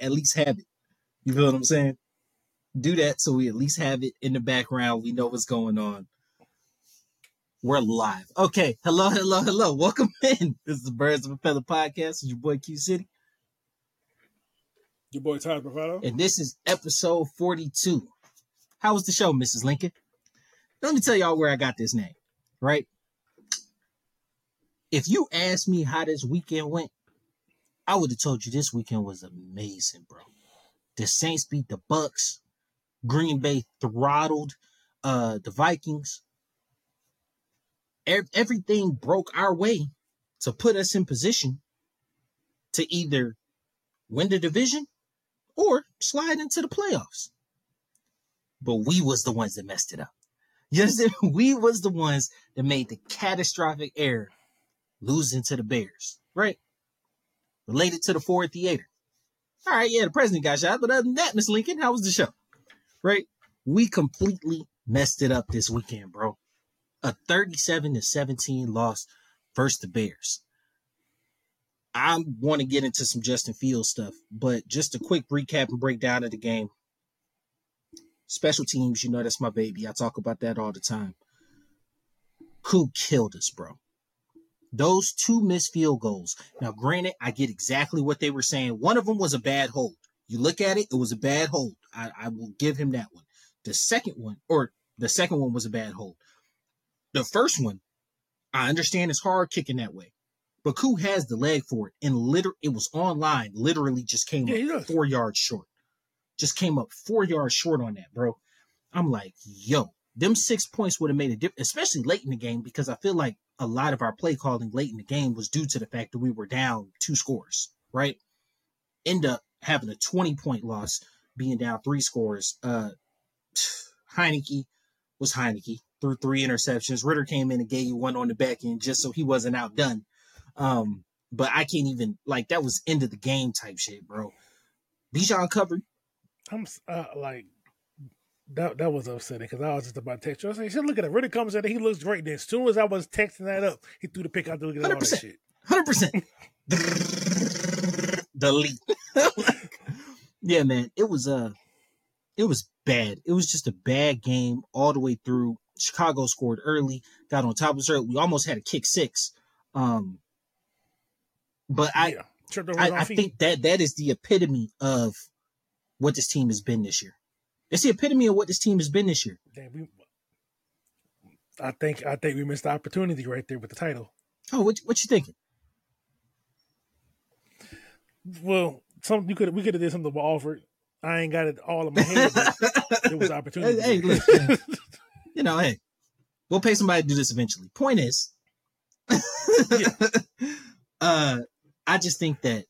at least have it. You feel what I'm saying? Do that so we at least have it in the background. We know what's going on. We're live. Okay. Hello, hello, hello. Welcome in. This is the Birds of a Feather podcast. It's your boy Q City. Your boy Ty Bravado. And this is episode 42. How was the show, Mrs. Lincoln? Let me tell y'all where I got this name, right? If you ask me how this weekend went, I would have told you this weekend was amazing, bro. The Saints beat the Bucks. Green Bay throttled uh, the Vikings. Everything broke our way to put us in position to either win the division or slide into the playoffs. But we was the ones that messed it up. Understand? We was the ones that made the catastrophic error losing to the Bears, right? Related to the Ford Theater. All right, yeah, the president got shot, but other than that, Miss Lincoln, how was the show? Right? We completely messed it up this weekend, bro. A 37 to 17 loss versus the Bears. I want to get into some Justin Fields stuff, but just a quick recap and breakdown of the game. Special teams, you know, that's my baby. I talk about that all the time. Who killed us, bro? Those two missed field goals. Now, granted, I get exactly what they were saying. One of them was a bad hold. You look at it, it was a bad hold. I, I will give him that one. The second one, or the second one was a bad hold. The first one, I understand it's hard kicking that way. But who has the leg for it? And literally, it was online, literally just came Yeah, up four yards short. Just came up four yards short on that, bro. I'm like, yo, them six points would have made a difference, especially late in the game, because I feel like a lot of our play calling late in the game was due to the fact that we were down two scores, right? End up having a 20 point loss, being down three scores. Uh Heinicke was Heinicke, threw three interceptions. Ridder came in and gave you one on the back end just so he wasn't outdone. Um, but I can't even like that was end of the game type shit, bro. Bijan covered. I'm uh, like that. That was upsetting because I was just about to text you. I was like, "Shit, look at that! Really comes in, and he looks great." Then as soon as I was texting that up, he threw the pick out to look at all that 100%. shit. Hundred percent. Delete. yeah, man. It was uh it was bad. It was just a bad game all the way through. Chicago scored early, got on top of us early. We almost had a kick six. Um but I yeah, I, I think that that is the epitome of what this team has been this year. It's the epitome of what this team has been this year. Damn, we, I think I think we missed the opportunity right there with the title. Oh, what what you thinking? Well, some you could we could have did something with Alford. I ain't got it all in my head. But it was opportunity. Hey, hey, look, you know, hey, we'll pay somebody to do this eventually. Point is, uh, I just think that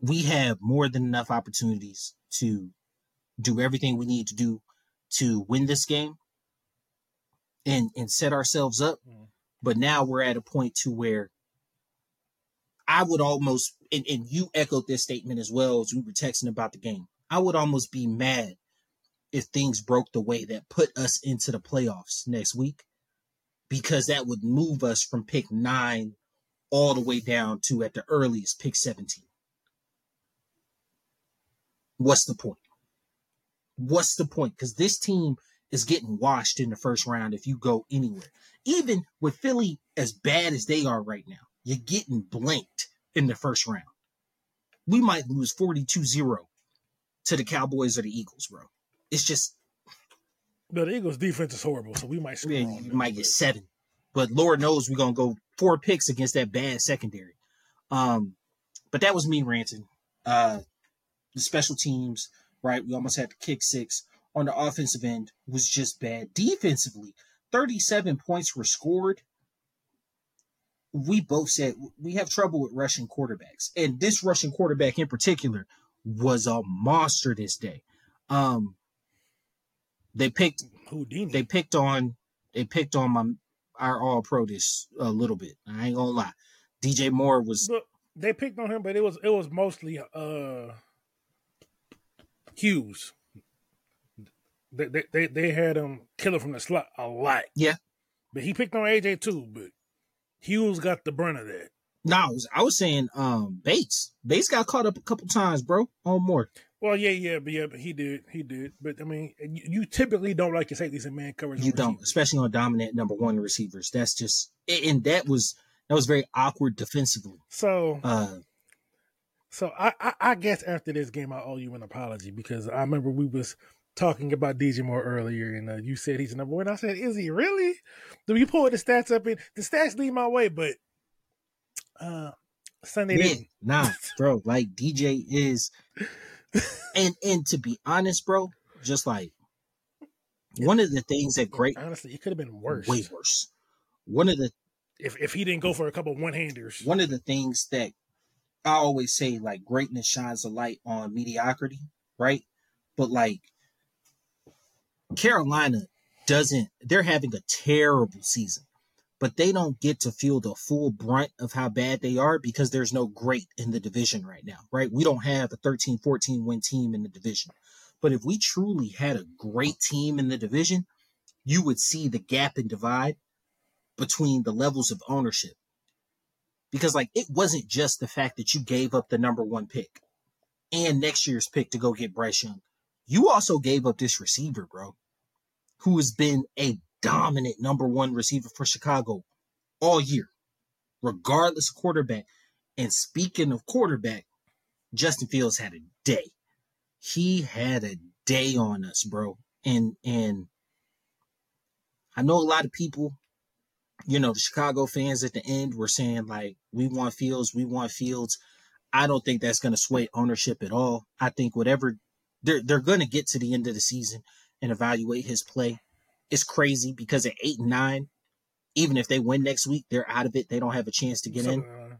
we have more than enough opportunities to do everything we need to do to win this game and and set ourselves up. Mhm. But now we're at a point to where I would almost and, and you echoed this statement as well as we were texting about the game. I would almost be mad if things broke the way that put us into the playoffs next week because that would move us from pick nine all the way down to at the earliest pick 17. What's the point? What's the point? Because this team is getting washed in the first round if you go anywhere. Even with Philly as bad as they are right now, you're getting blanked in the first round. We might lose 42 0 to the Cowboys or the Eagles, bro. It's just, But the Eagles' defense is horrible, so we might score yeah, you might get seven. But Lord knows we're gonna go four picks against that bad secondary. Um, but that was me ranting. Uh, the special teams, right? We almost had to kick six on the offensive end was just bad. Defensively, 37 points were scored. We both said we have trouble with rushing quarterbacks. And this rushing quarterback in particular was a monster this day. Um they picked Houdini. they picked on they picked on my our all pro this a little bit. I ain't gonna lie. DJ Moore was Look, they picked on him, but it was it was mostly uh Hughes. They they they, they had him killer from the slot a lot. Yeah. But he picked on AJ too, but Hughes got the brunt of that. No, I was, I was saying um Bates. Bates got caught up a couple times, bro. On more. Well, yeah, yeah, but yeah, but he did, he did. But I mean, you, you typically don't like your safeties and man coverage. You don't, receivers. especially on dominant number one receivers. That's just and that was that was very awkward defensively. So, Uh so I, I, I guess after this game, I owe you an apology because I remember we was talking about DJ Moore earlier, and uh, you said he's number one. I said, is he really? Then you pulled the stats up, and the stats lead my way, but uh Sunday yeah, didn't. nah, bro. Like DJ is and and to be honest, bro, just like one of the things that great Honestly, it could have been worse way worse. One of the if if he didn't go for a couple one handers. one of the things that I always say, like greatness shines a light on mediocrity, right? But like Carolina doesn't, they're having a terrible season, but they don't get to feel the full brunt of how bad they are because there's no great in the division right now, right? We don't have a 13, 14 win team in the division. But if we truly had a great team in the division, you would see the gap and divide between the levels of ownership because like it wasn't just the fact that you gave up the number one pick and next year's pick to go get Bryce Young. You also gave up this receiver, bro, who has been a dominant number one receiver for Chicago all year, regardless of quarterback. And speaking of quarterback, Justin Fields had a day. He had a day on us, bro. And and I know a lot of people you know, the Chicago fans at the end were saying like, we want Fields, we want Fields. I don't think that's going to sway ownership at all. I think whatever they're they're going to get to the end of the season and evaluate his play. It's crazy because at eight and nine, even if they win next week, they're out of it. They don't have a chance to get in. Something,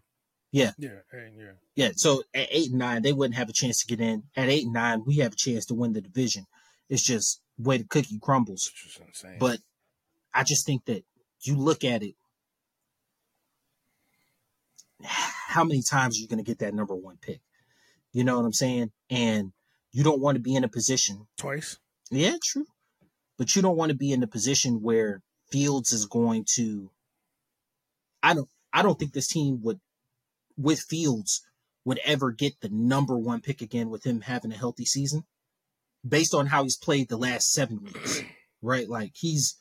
Yeah. yeah, yeah. Yeah, so at eight and nine, they wouldn't have a chance to get in. At eight and nine, we have a chance to win the division. It's just way the cookie crumbles. Which is insane. But I just think that you look at it, how many times are you going to get that number one pick? You know what I'm saying? And you don't want to be in a position. twice. Yeah, true. But you don't want to be in a position where Fields is going to. I don't. I don't think this team would, with Fields, would ever get the number one pick again with him having a healthy season, based on how he's played the last seven weeks. Right, like he's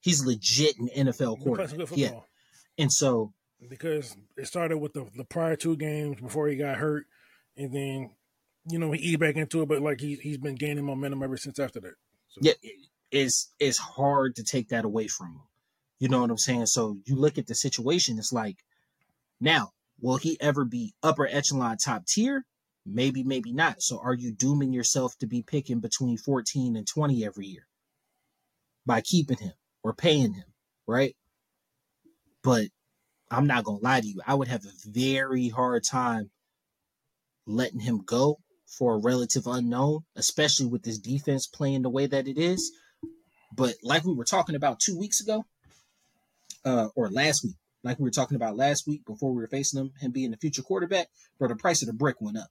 he's legit an NFL quarterback. Yeah, and so because it started with the, the prior two games before he got hurt, and then you know he eased back into it. But like he he's been gaining momentum ever since after that. So, yeah, it- it's it's hard to take that away from him. You know what I'm saying? So you look at the situation, it's like, now, will he ever be upper echelon top tier? Maybe, maybe not. So are you dooming yourself to be picking between 14 and 20 every year by keeping him or paying him, right? But I'm not gonna lie to you, I would have a very hard time letting him go for a relative unknown, especially with this defense playing the way that it is. But like we were talking about two weeks ago, uh, or last week, like we were talking about last week before we were facing him, him being the future quarterback, bro, the price of the brick went up.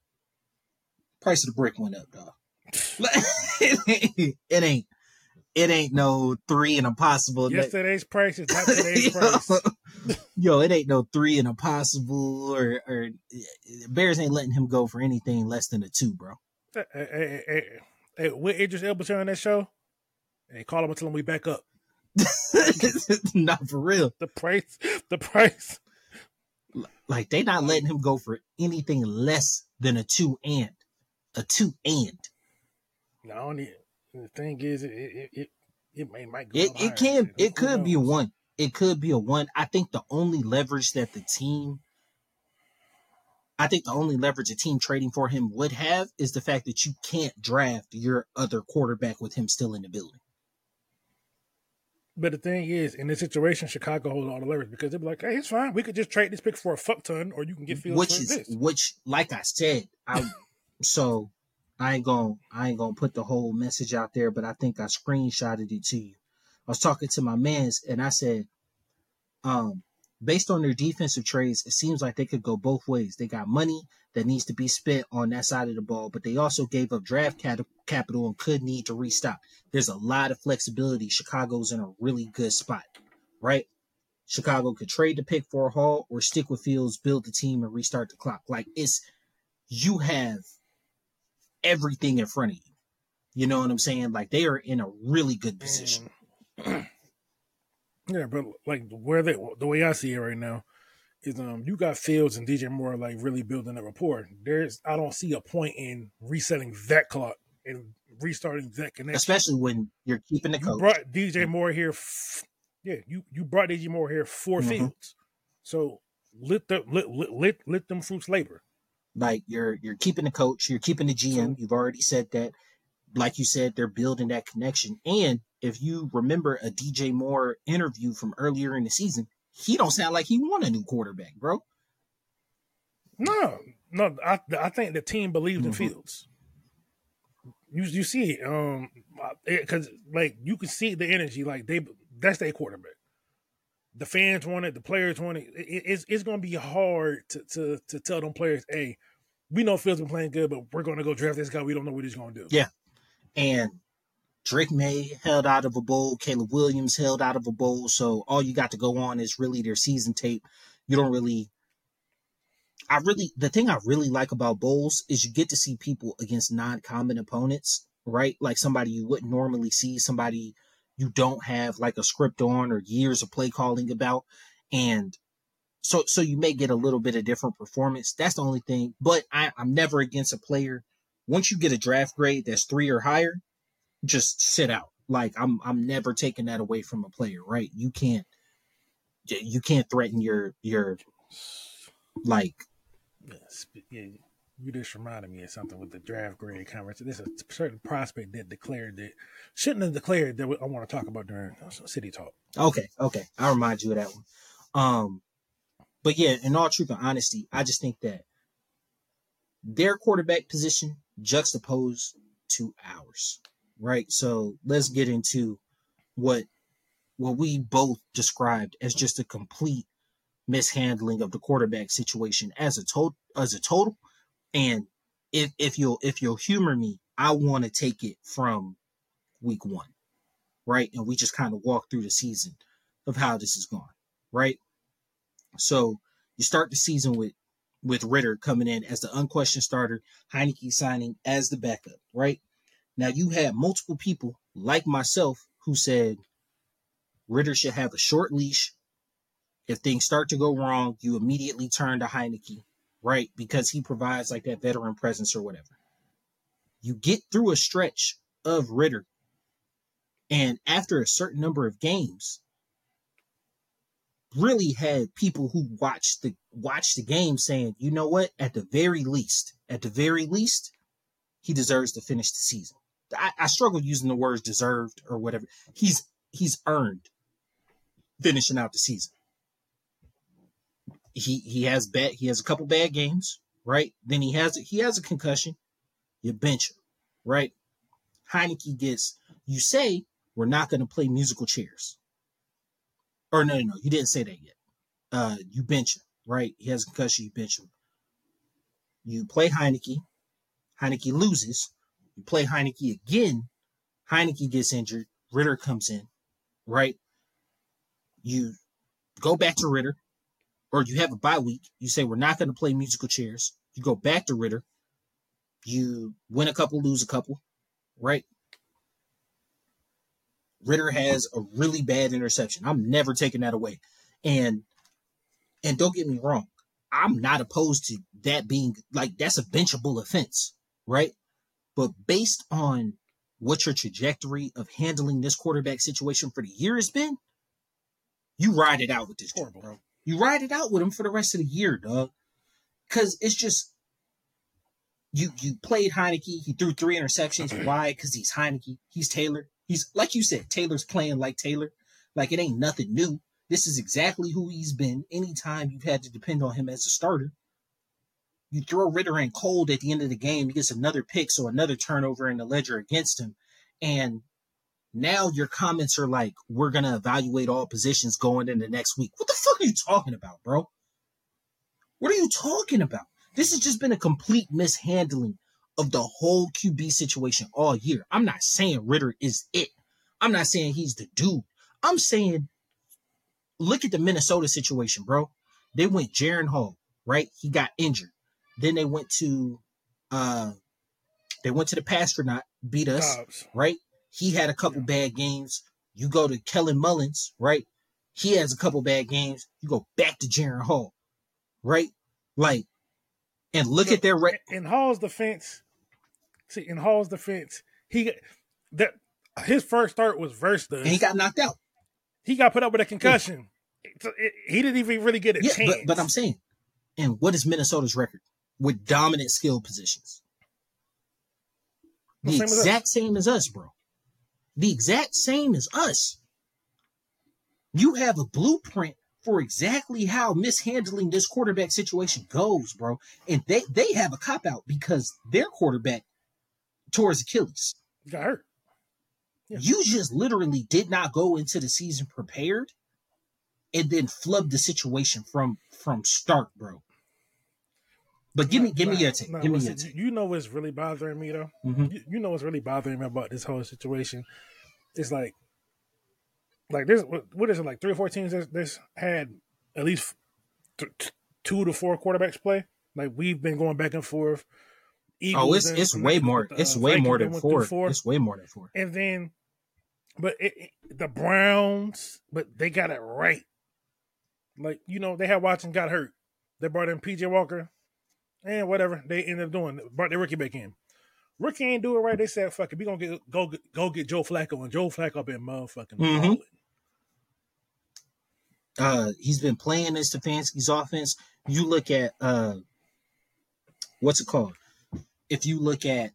Price of the brick went up, dog. it ain't, it ain't no three and impossible. Yesterday's price is not today's price. Yo, it ain't no three and impossible, or or Bears ain't letting him go for anything less than a two, bro. Hey, hey, hey, hey, hey, with Idris Elba on that show, hey, call him and tell him we back up. not for real. The price, the price. Like they not letting him go for anything less than a two and a two and. No, I don't need. The thing is, it it it, it, may, might go. It it can it could be a one. It could be a one. I think the only leverage that the team I think the only leverage a team trading for him would have is the fact that you can't draft your other quarterback with him still in the building. But the thing is, in this situation, Chicago holds all the leverage because they'd be like, "Hey, it's fine. We could just trade this pick for a fuck ton, or you can get Fields which is this." which like I said, I so I ain't gonna I ain't gonna put the whole message out there, but I think I screenshotted it to you. I was talking to my mans and I said, um, based on their defensive trades, it seems like they could go both ways. They got money that needs to be spent on that side of the ball, but they also gave up draft cap- capital and could need to restock. There's a lot of flexibility. Chicago's in a really good spot, right? Chicago could trade the pick for a haul or stick with Fields, build the team, and restart the clock. Like it's you have everything in front of you. You know what I'm saying? Like they are in a really good position. yeah, but like where they the way I see it right now is um you got Fields and DJ Moore like really building a rapport. There's I don't see a point in resetting that clock and restarting that connection. Especially when you're keeping the you coach. brought DJ Moore here. F- yeah, you you brought DJ Moore here for Mhm. Fields. So let the let let let them fruits labor. Like you're you're keeping the coach, you're keeping the GM. You've already said that. Like you said, they're building that connection. And if you remember a DJ Moore interview from earlier in the season, he don't sound like he want a new quarterback, bro. No, no, I I think the team believed in Mhm. Fields. You you see it, um, because like you can see the energy, like they that's their quarterback. The fans want it, the players want it. It- it's it's going to be hard to, to to tell them players, hey, we know Phil's been playing good, but we're going to go draft this guy. We don't know what he's going to do. Yeah. And Drake Maye held out of a bowl, Caleb Williams held out of a bowl. So all you got to go on is really their season tape. You don't really I really the thing I really like about bowls is you get to see people against non-common opponents, right? Like somebody you wouldn't normally see, somebody you don't have like a script on or years of play calling about. And so so you may get a little bit of different performance. That's the only thing. But I, I'm never against a player. Once you get a draft grade that's three or higher, just sit out. Like I'm I'm never taking that away from a player, right? You can't you can't threaten your your like Yeah, you just reminded me of something with the draft grade conference. There's a certain prospect that declared that shouldn't have declared that I want to talk about during city talk. Okay, okay. I'll remind you of that one. Um, but yeah, in all truth and honesty, I just think that their quarterback position juxtaposed to ours, right? So let's get into what what we both described as just a complete mishandling of the quarterback situation as a total as a total. And if if you'll if you'll humor me, I want to take it from week one right? And we just kind of walk through the season of how this is going, right? So you start the season with with Ridder coming in as the unquestioned starter, Heinicke signing as the backup, right? Now you had multiple people like myself who said Ridder should have a short leash. If things start to go wrong, you immediately turn to Heinicke, right? Because he provides like that veteran presence or whatever. You get through a stretch of Ridder and after a certain number of games really had people who watched the watched the game saying you know what at the very least at the very least he deserves to finish the season i, I struggle using the words deserved or whatever he's he's earned finishing out the season he he has bad he has a couple bad games right then he has he has a concussion you bench him right Heinicke gets you say we're not going to play musical chairs. Or no, no, no, you didn't say that yet. Uh, you bench him, right? He has a concussion, you bench him. You play Heinicke. Heinicke loses. You play Heinicke again. Heinicke gets injured. Ridder comes in, right? You go back to Ridder, or you have a bye week. You say, we're not going to play musical chairs. You go back to Ridder. You win a couple, lose a couple, right? Ridder has a really bad interception. I'm never taking that away. And and don't get me wrong, I'm not opposed to that being like that's a benchable offense, right? But based on what your trajectory of handling this quarterback situation for the year has been, you ride it out with this Horrible. bro. You ride it out with him for the rest of the year, dog. Cause it's just you you played Heinicke. He threw three interceptions. Why? Because he's Heinicke. He's Taylor. He's like you said. Taylor's playing like Taylor. Like it ain't nothing new. This is exactly who he's been. Anytime you've had to depend on him as a starter, you throw Ridder and cold at the end of the game. He gets another pick, so another turnover in the ledger against him. And now your comments are like, "We're gonna evaluate all positions going into next week." What the fuck are you talking about, bro? What are you talking about? This has just been a complete mishandling of the whole QB situation all year. I'm not saying Ridder is it. I'm not saying he's the dude. I'm saying look at the Minnesota situation, bro. They went Jaren Hall, right? He got injured. Then they went to uh they went to the Passtronaut, beat us, Dobbs. right? He had a couple bad games. You go to Kellen Mullens, right? He has a couple bad games. You go back to Jaren Hall, right? Like, and look No, at their re- in Hall's defense, see, in Hall's defense, he that his first start was versus and he got knocked out. he got put up with a concussion. So it- he didn't even really get a Yeah, chance. but, but I'm saying, and what is Minnesota's record with dominant skill positions? The The same exact same as us, bro. The exact same as us. You have a blueprint for exactly how mishandling this quarterback situation goes, bro. And they they have a cop out because their quarterback towards Achilles. got hurt. Yeah. You just literally did not go into the season prepared and then flub the situation from from start, bro. But give me give me your take. give me your take. You know what's really bothering me though. Mhm. You, you know what's really bothering me about this whole situation. It's like, like there's what, is it like three or four teams that's, that's had at least th- two to four quarterbacks play. Like we've been going back and forth. Oh, it's and- it's and way more. the, It's uh, way Vikings, more than went four. It's way more than four. and then, but it, it- the Browns, but they got it right. Like you know, they had Watson got hurt. They brought in PJ Walker, and whatever they ended up doing, brought their rookie back in. Rookie ain't do it right. They said, "Fuck it, we gonna get go get, go get Joe Flacco," and Joe Flacco been motherfucking Mhm. Uh, he's been playing this Stefanski's offense. You look at uh, what's it called? If you look at,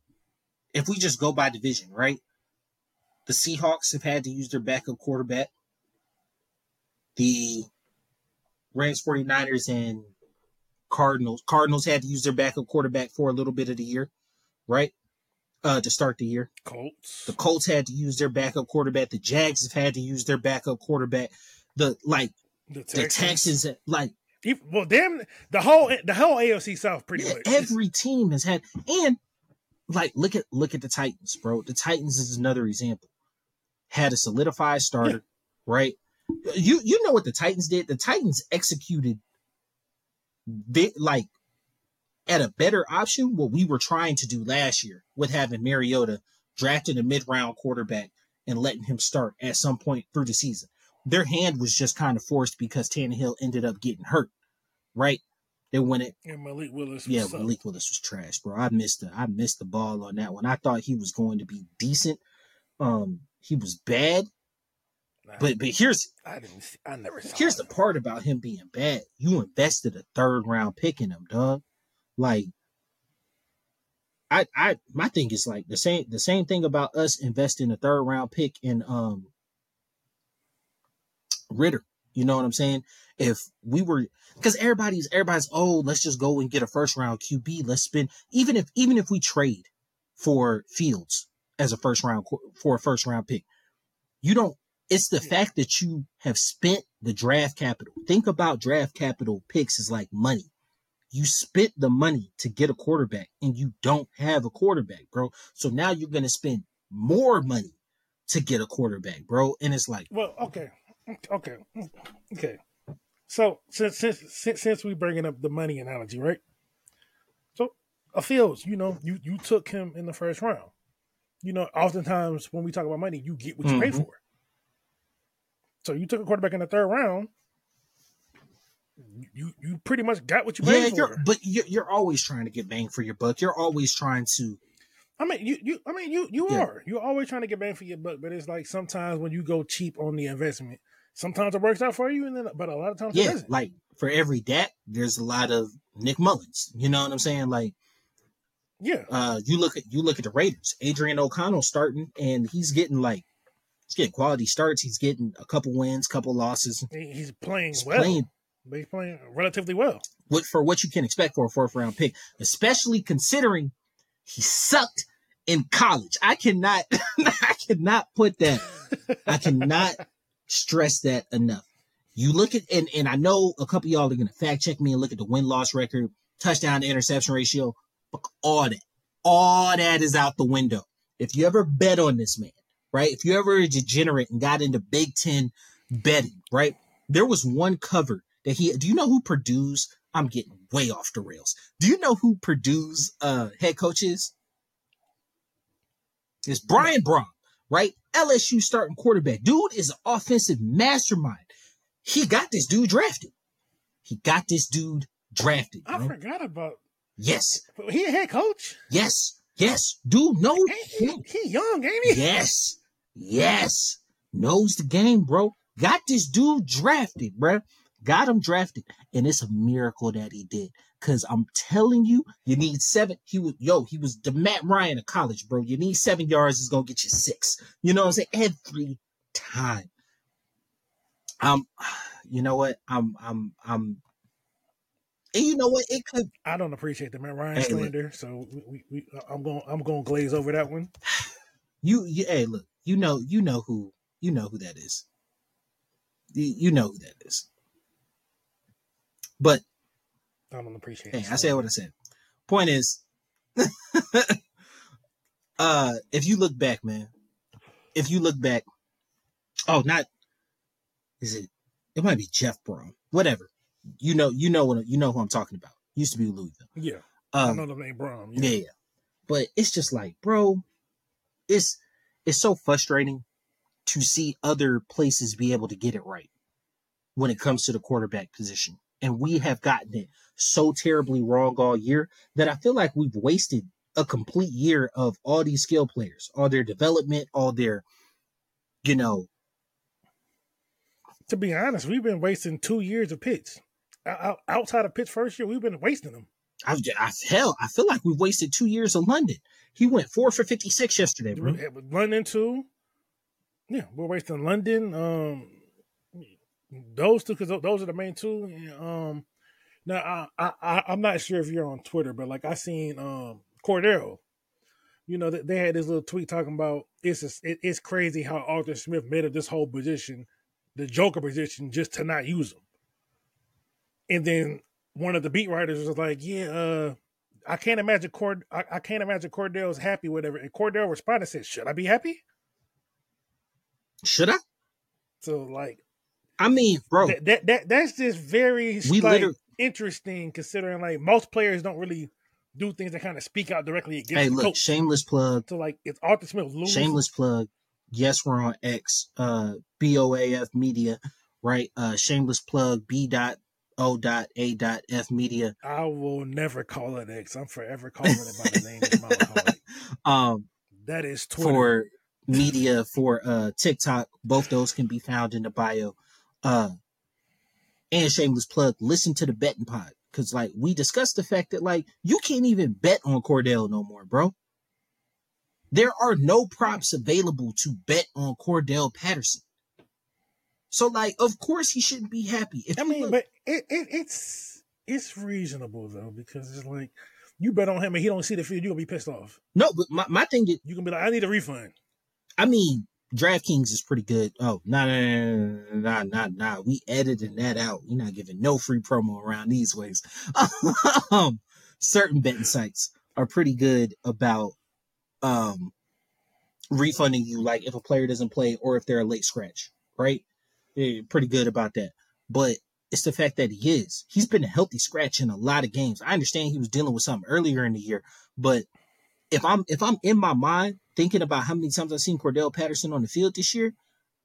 if we just go by division, right? The Seahawks have had to use their backup quarterback. The Rams, 49ers, and Cardinals. Cardinals had to use their backup quarterback for a little bit of the year, right? Uh, to start the year. Colts. The Colts had to use their backup quarterback. The Jags have had to use their backup quarterback. The like The the Texans. Texans, like Well, damn, the whole the whole AFC South pretty yeah, much. every team has had, and like look at look at the Titans, bro. The Titans is another example. Had a solidified starter, right? You you know what the Titans did? The Titans executed, they, like at a better option what we were trying to do last year with having Mariota drafting a mid round quarterback and letting him start at some point through the season. Their hand was just kind of forced because Tannehill ended up getting hurt, right? They went it. and Malik Willis. Yeah, was up. Malik Willis was trash, bro. I missed the I missed the ball on that one. I thought he was going to be decent. Um, he was bad, But but here's I didn't. See, I never saw. here's the part about him being bad. You invested a third round pick in him, dog. Like, I I my thing is like the same the same thing about us investing a third round pick in um Ridder. You know what I'm saying? If we were because everybody's everybody's oh let's just go and get a first round QB. Let's spend even if even if we trade for Fields as a first round for a first round pick, you don't. It's the fact that you have spent the draft capital. Think about draft capital picks as like money. You spent the money to get a quarterback and you don't have a quarterback, bro. So now you're going to spend more money to get a quarterback, bro. And it's like, Well, okay, okay, okay. So since since since, since we bringing up the money analogy, right? So a Fields, you know, you you took him in the first round. You know, oftentimes when we talk about money, you get what you pay Mhm. for. So you took a quarterback in the third round. You you pretty much got what you yeah, paid for. you're, but you're, you're always trying to get bang for your buck. You're always trying to, I mean, you, you I mean, you you Yeah. are. You're always trying to get bang for your buck, but it's like sometimes when you go cheap on the investment, sometimes it works out for you, and then but a lot of times it yeah, like for every Dak, there's a lot of Nick Mullens. You know what I'm saying? Like, Yeah, uh, you look at you look at the Raiders. Adrian O'Connell starting, and he's getting like he's getting quality starts. He's getting a couple wins, couple losses. He's playing He's well. playing But he's playing relatively well. what for what you can expect for a fourth round pick, especially considering he sucked in college. I cannot, I cannot put that. I cannot stress that enough. You look at and and I know a couple of y'all are gonna fact check me and look at the win loss record, touchdown to interception ratio, all that, all that is out the window. If you ever bet on this man, right? If you ever a degenerate and got into Big Ten betting, right? There was one cover that he. Do you know who Purdue's? I'm getting way off the rails. Do you know who Purdue's uh, head coach is? It's Brian Brohm, right? LSU starting quarterback. Dude is an offensive mastermind. He got this dude drafted. He got this dude drafted. I bro. forgot about. Yes, He a head coach. yes, yes. Dude, no. Ain't he, he young, ain't he? Yes, yes. Knows the game, bro. Got this dude drafted, bro. Got him drafted. And it's a miracle that he did. Cause I'm telling you, you need seven. He was, yo, he was the Matt Ryan of college, bro. You need seven yards, it's gonna get you six. You know what I'm saying? Every time. Um, you know what? I'm, I'm, I'm, and you know what? It could, I don't appreciate the Matt Ryan Hey, look. slander, so we, we, we, I'm going I'm going to glaze over that one. you, you, hey, look, you know, you know who, you know who that is. You, you know who that is. But I don't appreciate. Hey, I said what I said. Point is, uh, if you look back, man, if you look back, oh, not is it? It might be Jeff Brohm, whatever. You know, you know what you know who I'm talking about. Used to be Louisville. Yeah, I Um, know the name Brown. yeah, yeah. But it's just like, bro, it's it's so frustrating to see other places be able to get it right when it comes to the quarterback position. And we have gotten it so terribly wrong all year that I feel like we've wasted a complete year of all these skill players, all their development, all their, you know, To be honest, we've been wasting two years of o- Outside of Pitts' first year, we've been wasting them. I've, I hell, I feel like we've wasted two years of London. He went four for 56 yesterday, bro. London too. Yeah, we're wasting London. Um, those two because those are the main two. And, Um, now I, I I'm not sure if you're on Twitter, but like I seen um Cordero. You know they had this little tweet talking about it's it, it's crazy how Arthur Smith made of this whole position, the Joker position, just to not use him. And then one of the beat writers was like, "Yeah, uh, I can't imagine Cord. I, I can't imagine Cordarrelle's happy, whatever." And Cordarrelle responded, and "said Should I be happy?" Should I? So like I mean, bro, that, that that that's just very We like interesting considering like most players don't really do things that kind of speak out directly against hey, the look, coach. shameless plug. So like it's Arthur Smith lose. shameless plug. Yes, we're on X, uh, BOAF Media, right? Uh, shameless plug, B dot O dot A dot F Media. I will never call it X. I'm forever calling it by the name of mama call. Um, That is Twitter. for media for uh TikTok, both those can be found in the bio. Uh, and shameless plug. Listen to the betting pod because like we discussed the fact that like you can't even bet on Cordarrelle no more, bro. There are no props available to bet on Cordarrelle Patterson. So like, of course he shouldn't be happy. If I mean, look- but it, it it's it's reasonable though because it's like you bet on him and he don't see the field, you're gonna be pissed off. no, but my, my thing is, You can be like, I need a refund. I mean, DraftKings is pretty good. Oh, nah, nah, nah, nah, nah, nah, nah. We editing that out. We're not giving no free promo around these ways. um, certain betting sites are pretty good about um refunding you, like if a player doesn't play or if they're a late scratch, right? They're pretty good about that. But it's the fact that he is. He's been a healthy scratch in a lot of games. I understand he was dealing with something earlier in the year, but if I'm if I'm in my mind thinking about how many times I've seen Cordarrelle Patterson on the field this year,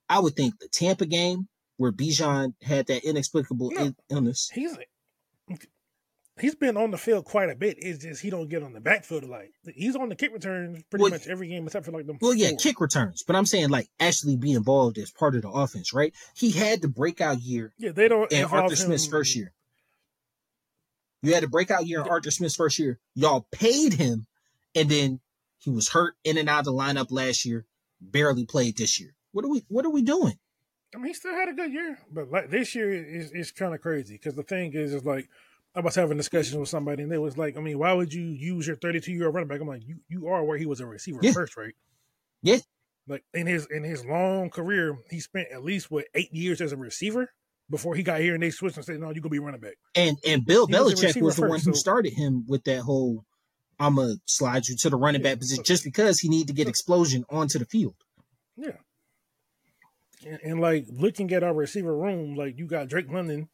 I would think the Tampa game where Bijan had that inexplicable illness. He's he's been on the field quite a bit. It's just he don't get on the backfield like. He's on the kick returns pretty Well, much every game except for like them. Well, yeah, four. kick returns, but I'm saying like actually be involved as part of the offense, right? He had the breakout year Yeah, they don't. in involve Arthur Smith's first year. You had a breakout year in Arthur Smith's first year. Y'all paid him, and then he was hurt in and out of the lineup last year. Barely played this year. What are we? What are we doing? I mean, he still had a good year, but like this year is is kind of crazy because the thing is, is like I was having a discussion with somebody and they was like, I mean, why would you use your 32 year old running back? I'm like, you you are where he was a receiver Yeah. first, right? Yeah. Like in his in his long career, he spent at least what eight years as a receiver before he got here and they switched and said, no, you gonna be running back. And and Bill He Belichick receiver was the one first, who so- started him with that whole I'm gonna slide you to the running Yeah, back position so- just because he needed to get so- explosion onto the field. Yeah. And, and, like looking at our receiver room, like you got Drake London,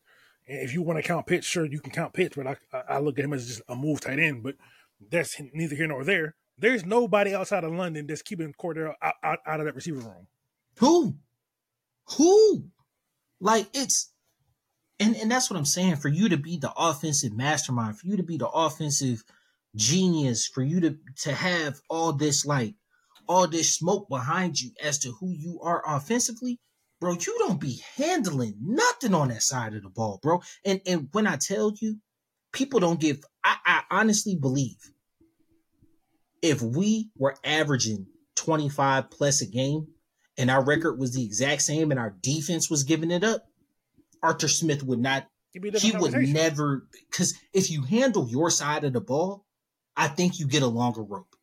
if you want to count Pitts, sure you can count Pitts, but I I look at him as just a move tight end. But that's neither here nor there. There's nobody outside of London that's keeping Cordarrelle out, out, out of that receiver room. Who? Who? Like it's and and that's what I'm saying. For you to be the offensive mastermind, for you to be the offensive genius, for you to to have all this like all this smoke behind you as to who you are offensively, bro, you don't be handling nothing on that side of the ball, bro. And and when I tell you, people don't give I, I honestly believe if we were averaging 25 plus a game and our record was the exact same and our defense was giving it up, Arthur Smith would not he would never because if you handle your side of the ball, I think you get a longer rope.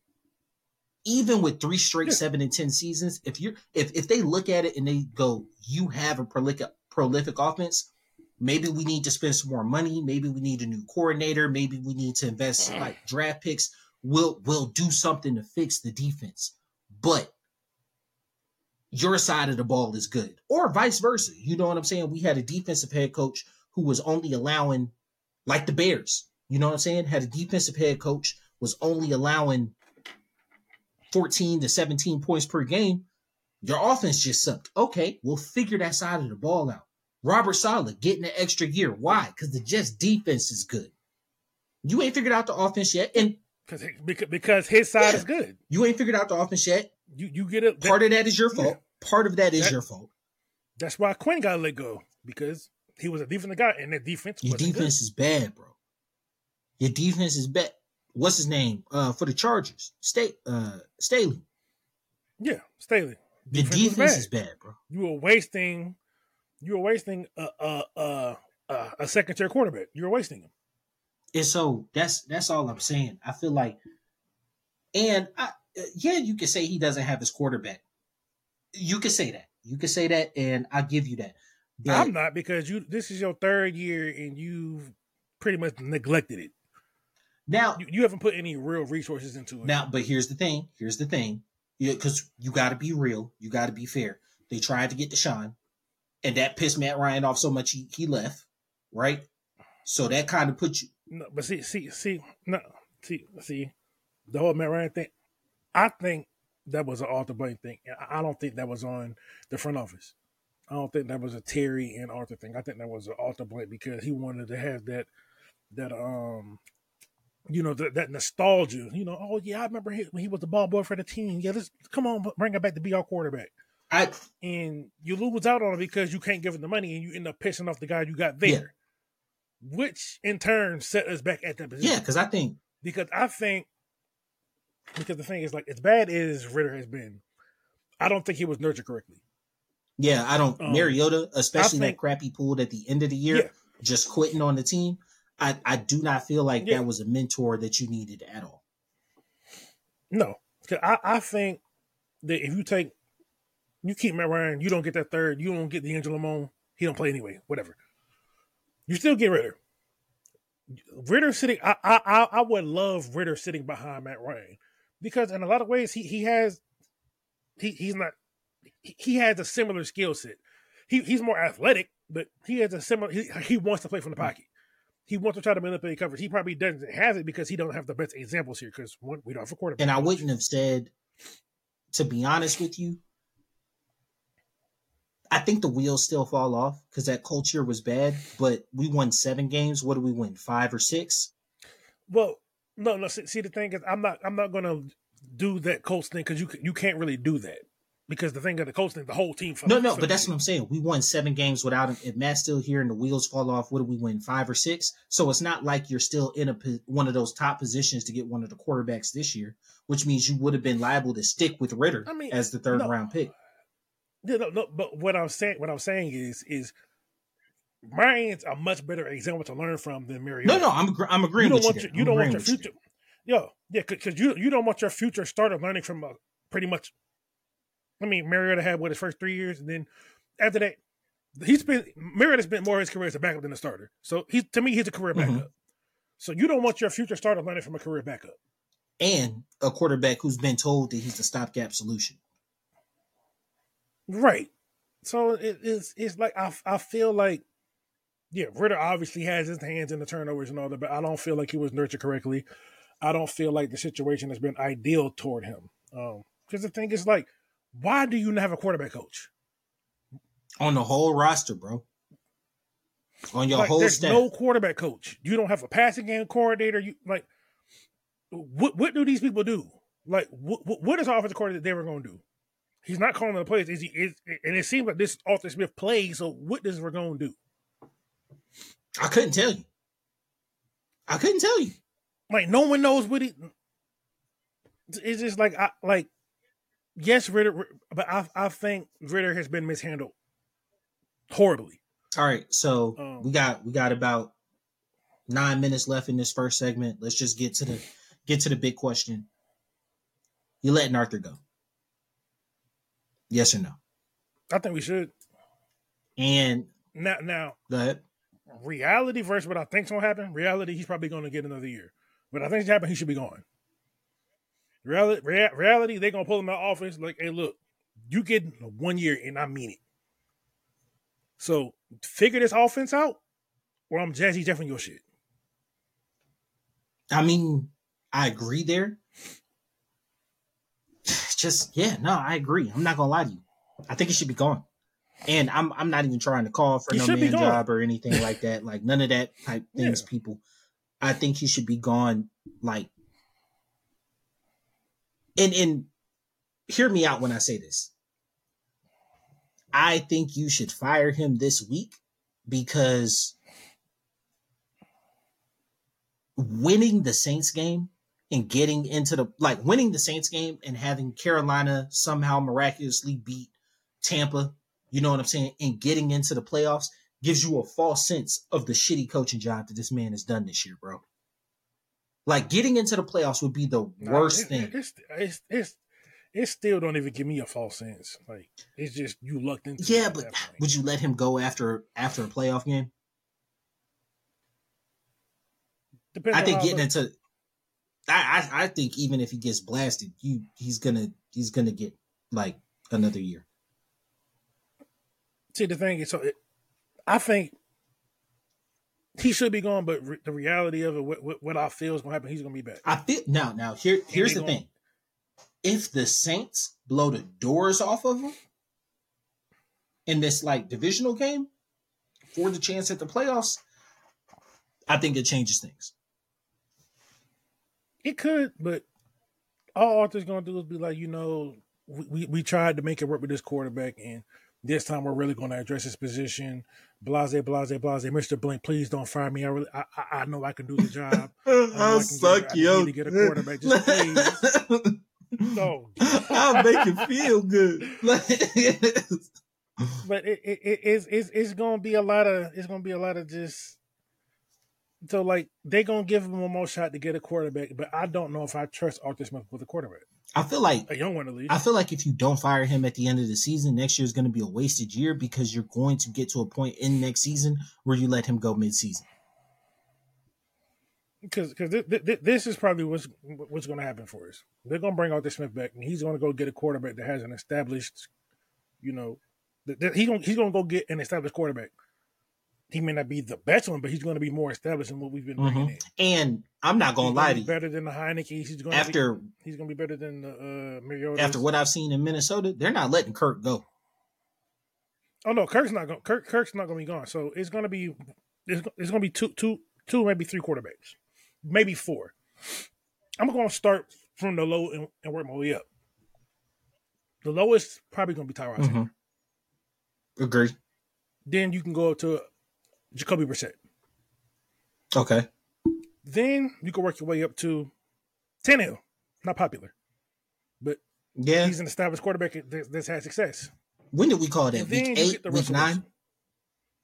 Even with three straight yeah. seven and ten seasons, if you're if if they look at it and they go, you have a prolific prolific offense, maybe we need to spend some more money, maybe we need a new coordinator, maybe we need to invest like draft picks. We'll we'll do something to fix the defense. But your side of the ball is good, or vice versa. You know what I'm saying? We had a defensive head coach who was only allowing, like the Bears, you know what I'm saying? Had a defensive head coach was only allowing 14 to 17 points per game. Your offense just sucked. Okay, we'll figure that side of the ball out. Robert Saleh getting an extra year. Why? Because the Jets defense is good. You ain't figured out the offense yet, and because because his side yeah, is good. You ain't figured out the offense yet. You you get it. Part of that is your fault. Yeah. Part of that is that, your fault. That's why Quinn got let go because he was a defensive guy, and that defense. Your defense good. is bad, bro. Your defense is bad. What's his name? Uh, for the Chargers, State uh Staley. Yeah, Staley. The defense, defense is bad, bro. You were wasting. You were wasting a a a, a, a second tier quarterback. You were wasting him. And so that's that's all I'm saying. I feel like, and I, yeah, you can say he doesn't have his quarterback. You can say that. You can say that, and I give you that. But I'm not because you. This is your third year, and you've pretty much neglected it. Now you, you haven't put any real resources into it. Now, but here's the thing. Here's the thing. Because you, you got to be real. You got to be fair. They tried to get Deshaun, and that pissed Matt Ryan off so much he, he left. Right. So that kind of put you. No, but see, see, see, no, see, see, the whole Matt Ryan thing. I think that was an Arthur Blank thing. I don't think that was on the front office. I don't think that was a Terry and Arthur thing. I think that was an Arthur Blank because he wanted to have that that um you know that, that nostalgia. You know, oh yeah, I remember he, when he was the ball boy for the team. Yeah, let's come on, bring it back to be our quarterback. I and you lose out on it because you can't give him the money and you end up pissing off the guy you got there, yeah. which in turn set us back at that position. Yeah, because I think because I think because the thing is, like, as bad as Ridder has been, I don't think he was nurtured correctly. Yeah, I don't. Um, Mariota, especially think, that crappy pulled at the end of the year, yeah. just quitting on the team. I, I do not feel like yeah. that was a mentor that you needed at all. No, I, I think that if you take, you keep Matt Ryan, you don't get that third, you don't get DeAngelo Malone, he don't play anyway, whatever. You still get Ridder. Ridder sitting, I, I I would love Ridder sitting behind Matt Ryan because in a lot of ways he he has he he's not he has a similar skill set. He he's more athletic, but he has a similar. He, he wants to play from the mm. pocket. He wants to try to manipulate coverage. He probably doesn't have it because he don't have the best examples here because one, we don't have a quarterback. And I wouldn't have said, to be honest with you, I think the wheels still fall off because that culture was bad. But we won seven games. What do we win? Five or six? Well, no, no. See, see, the thing is, I'm not. I'm not going to do that Colts thing because you you can't really do that because the thing of the Colts thing, the whole team. No, no, but that's what I'm saying. We won seven games without him. If Matt's still here and the wheels fall off, what do we win? Five or six? So it's not like you're still in a one of those top positions to get one of the quarterbacks this year, which means you would have been liable to stick with Ridder I mean, as the third no, round pick. No, no, no, but what I'm saying, what I'm saying is, is Ryan's a much better example to learn from than Mariota. No, no, I'm I'm agreeing. You don't want you your, you don't want your future. You. Yo, yeah, because you you don't want your future starter learning from a pretty much. I mean, Mariota had what his first three years, and then after that, he's been Mariota spent more of his career as a backup than a starter. So he's to me, he's a career backup. Mm-hmm. So you don't want your future starter learning from a career backup, and a quarterback who's been told that he's the stopgap solution. Right. So it is it's like I I feel like yeah, Ridder obviously has his hands in the turnovers and all that, but I don't feel like he was nurtured correctly. I don't feel like the situation has been ideal toward him. Um, because the thing is like, why do you not have a quarterback coach? On the whole roster, bro. On your like, whole there's staff. no quarterback coach. You don't have a passing game coordinator. You like what what do these people do? Like what what is offensive coordinator they were going to do? He's not calling the plays. Is he? Is, and it seems like this Arthur Smith plays. So what going to do? I couldn't tell you. I couldn't tell you. Like no one knows what he. It's just like I like. Yes, Ridder, but I I think Ridder has been mishandled horribly. All right, so Um, we got we got about nine minutes left in this first segment. Let's just get to the get to the big question. You letting Arthur go? Yes or no? I think we should And now. Now, go ahead. reality versus what I think's gonna happen. Reality, he's probably gonna get another year. But I think it's happen, he should be gone. Reality, rea- reality, they gonna pull him out of office. Like, hey, look, you get one year, and I mean it. So figure this offense out, or I'm Jazzy Jeff on your shit. I mean, I agree there. Just yeah, no, I agree. I'm not gonna lie to you. I think he should be gone. And I'm I'm not even trying to call for He no man job or anything like that. Like none of that type things, Yeah. people. I think he should be gone. Like, and and hear me out when I say this. I think you should fire him this week because winning the Saints game and getting into the like winning the Saints game and having Carolina somehow miraculously beat Tampa, you know what I'm saying, and getting into the playoffs gives you a false sense of the shitty coaching job that this man has done this year, bro. Like getting into the playoffs would be the Nah, worst it- thing. It's, it's it's it still don't even give me a false sense. Like it's just you lucked into. Yeah, but would you let him go after after a playoff game? Depends I think getting the- into I, I I think even if he gets blasted, you he's gonna he's gonna get like another year. see the thing is so it, I think he should be gone, but re- the reality of it, what, what, what I feel is going to happen, he's going to be back. I feel now now here here's the thing. If the Saints blow the doors off of him in this like divisional game for the chance at the playoffs, I think it changes things. It could, but all Arthur's going to do is be like, you know, we, we, we tried to make it work with this quarterback, and this time we're really going to address his position. Blase, blase, blase. Mr. Blank, please don't fire me. I really, I, I, I know I can do the job. know I can get- I need to get a quarterback, just please. No, I'll make you feel good. but it, it, it it's, it's it's gonna be a lot of it's gonna be a lot of just so like they gonna give him one more shot to get a quarterback, but I don't know if I trust Arthur Smith with a quarterback, I feel like a young one at least. I feel like if you don't fire him at the end of the season, next year is going to be a wasted year because you're going to get to a point in next season where you let him go mid-season. because because th- th- this is probably what's what's going to happen for us. They're going to bring Arthur Smith back, and he's going to go get a quarterback that has an established, you know, th- he's going he's going to go get an established quarterback. He may not be the best one, but he's going to be more established than what we've been bringing in. And I'm not going to lie gonna you. better than the Heinicke. He's going to After be, he's going to be better than the uh, Mariota. after what I've seen in Minnesota, they're not letting Kirk go. Oh no, Kirk's not going. Kirk Kirk's not going to be gone. So it's going to be it's, it's going to be two two two maybe three quarterbacks, maybe four. I'm going to start from the low and, and work my way up. The lowest probably going to be Tyrod. Mhm. Agree. Then you can go up to Jacoby Brissett. Okay. Then you can work your way up to Tannehill. Not popular, but Yeah. he's an established quarterback that- that's had success. When did we call that? And Week eight, week Russell nine.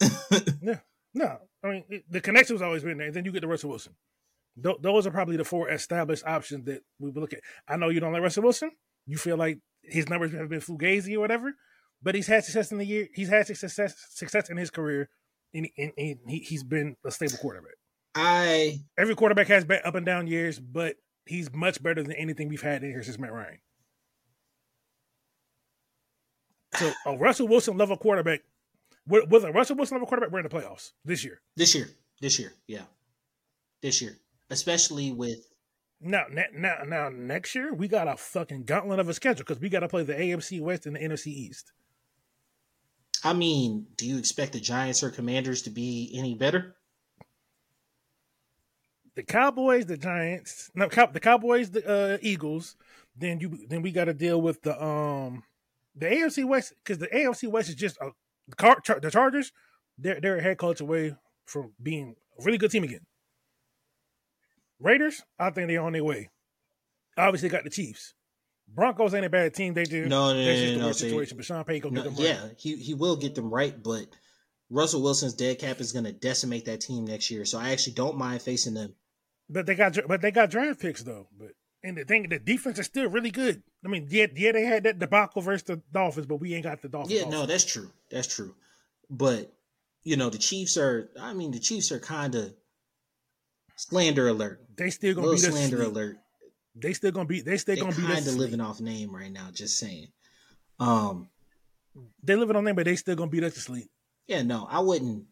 Yeah, no, I mean it, the connection's always been there. And then you get the Russell Wilson. Th- those are probably the four established options that we would look at. I know you don't like Russell Wilson. You feel like his numbers have been fugazi or whatever, but he's had success in the year. He's had success success in his career, and, and, and he, he's been a stable quarterback. I Every quarterback has been up and down years, but he's much better than anything we've had in here since Matt Ryan. So a Russell Wilson level quarterback, with, with a Russell Wilson level quarterback, we're in the playoffs this year. This year, this year, yeah, this year, especially with Now, now, now, next year we got a fucking gauntlet of a schedule because we got to play the AFC West and the NFC East. I mean, do you expect the Giants or Commanders to be any better? The Cowboys, the Giants, no, Cow- the Cowboys, the uh, Eagles. Then you, then we got to deal with the um, the AFC West because the AFC West is just a car, char, the Chargers. They're they're a head coach away from being a really good team again. Raiders, I think they're on their way. Obviously, got the Chiefs. Broncos ain't a bad team. They do. No, no, that's no, just the no, worst see, situation. But Sean Payton No, get them right. yeah, he he will get them right, but Russell Wilson's dead cap is going to decimate that team next year. So I actually don't mind facing them. But they got but they got draft picks though. But and the thing, the defense is still really good. I mean, yeah, yeah, they had that debacle versus the Dolphins, but we ain't got the Dolphins. Yeah, no, that's true. That's true. But you know, the Chiefs are. I mean, the Chiefs are kind of slander alert. they still gonna us. slander alert. They still gonna beat. They still They gonna beat kind of living off name right now. Just saying. Um. They living on them, but they still gonna beat us to sleep. Yeah. No, I wouldn't.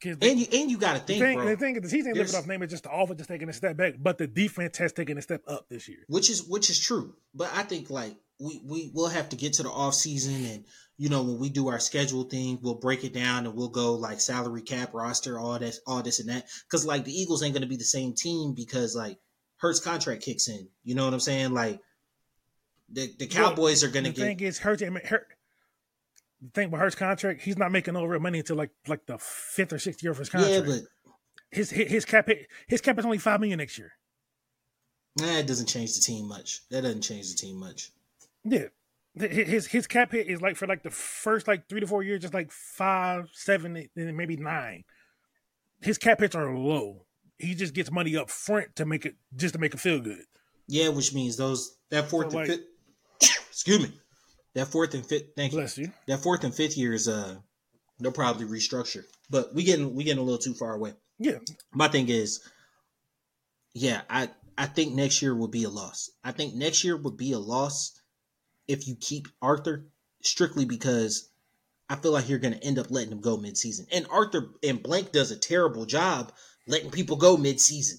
'Cause the, And you and you got to the think, thing, bro. the thing is, the ain't living off name. It's just the offense just taking a step back, but the defense has taken a step up this year. which is which is true but i think like we we will have to get to the off season and you know when we do our schedule thing we'll break it down and we'll go like salary cap roster all this all this and that because like the eagles ain't going to be the same team because like Hurts contract kicks in you know what i'm saying like the, the cowboys are going to the get thing is, Hurts. I mean, Hurt, the thing with Hurts contract, he's not making no real money until like like the fifth or sixth year of his contract. yeah but his his cap his cap is only five million next year. that doesn't change the team much that doesn't change the team much Yeah, his his cap hit is like for like the first like three to four years, just like five, seven, and maybe nine. His cap hits are low. He just gets money up front to make it just to make it feel good. yeah which means those that fourth So, and like- fifth excuse me that fourth and fifth thank you you. that fourth and fifth year is uh they'll probably restructure. But we getting we getting a little too far away. Yeah, My thing is, yeah, I I think next year will be a loss. I think next year would be a loss if you keep Arthur strictly because I feel like you're gonna end up letting him go mid season. And Arthur and Blank does a terrible job letting people go mid season.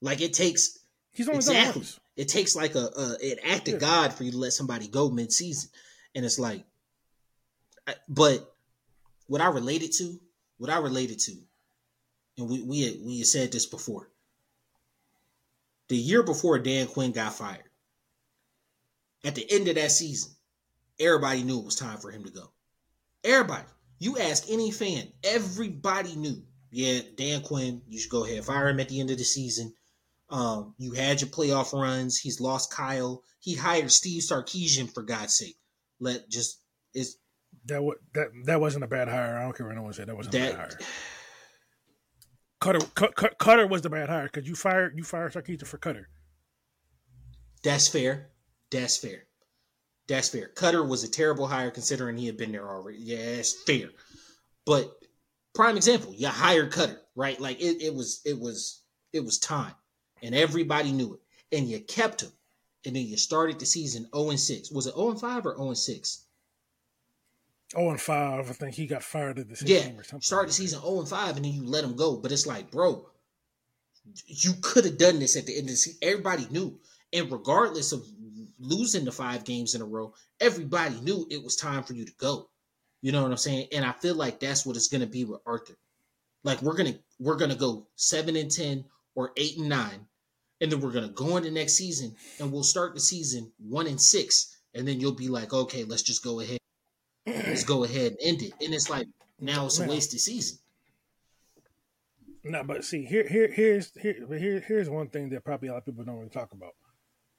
Like it takes he's only exactly. It takes like a, a an act of God for you to let somebody go mid season, and it's like, I- but what I related to, what I related to, and we we had, we had said this before. The year before Dan Quinn got fired, at the end of that season, everybody knew it was time for him to go. Everybody, you ask any fan, everybody knew. Yeah, Dan Quinn, you should go ahead fire him at the end of the season. Um, you had your playoff runs. He's lost Kyle. He hired Steve Sarkisian for God's sake. Let just is That wa- that that wasn't a bad hire. I don't care what anyone said. That wasn't a bad hire. Koetter Cut- Cut- Koetter was the bad hire because you fired you fired Sarkisian for Koetter. that's fair. That's fair. That's fair. Koetter was a terrible hire considering he had been there already. Yeah, that's fair. But prime example, you hired Koetter, right? Like it, it was it was it was time. And everybody knew it. And you kept him. And then you started the season 0 and 6. Was it 0 and 5 or 0 and 6? Oh and five. I think he got fired at the same Yeah, or something. start the season 0 and 5 and then you let him go. But it's like, bro, you could have done this at the end of the season. Everybody knew. And regardless of losing the five games in a row, everybody knew it was time for you to go. You know what I'm saying? And I feel like that's what it's gonna be with Arthur. Like we're gonna we're gonna go seven and ten or eight and nine, and then we're gonna go into next season and we'll start the season one and six, and then you'll be like, okay, let's just go ahead, let's go ahead and end it. And it's like now it's a wasted season. No, but see, here, here, here's here, here, here's one thing that probably a lot of people don't really talk about.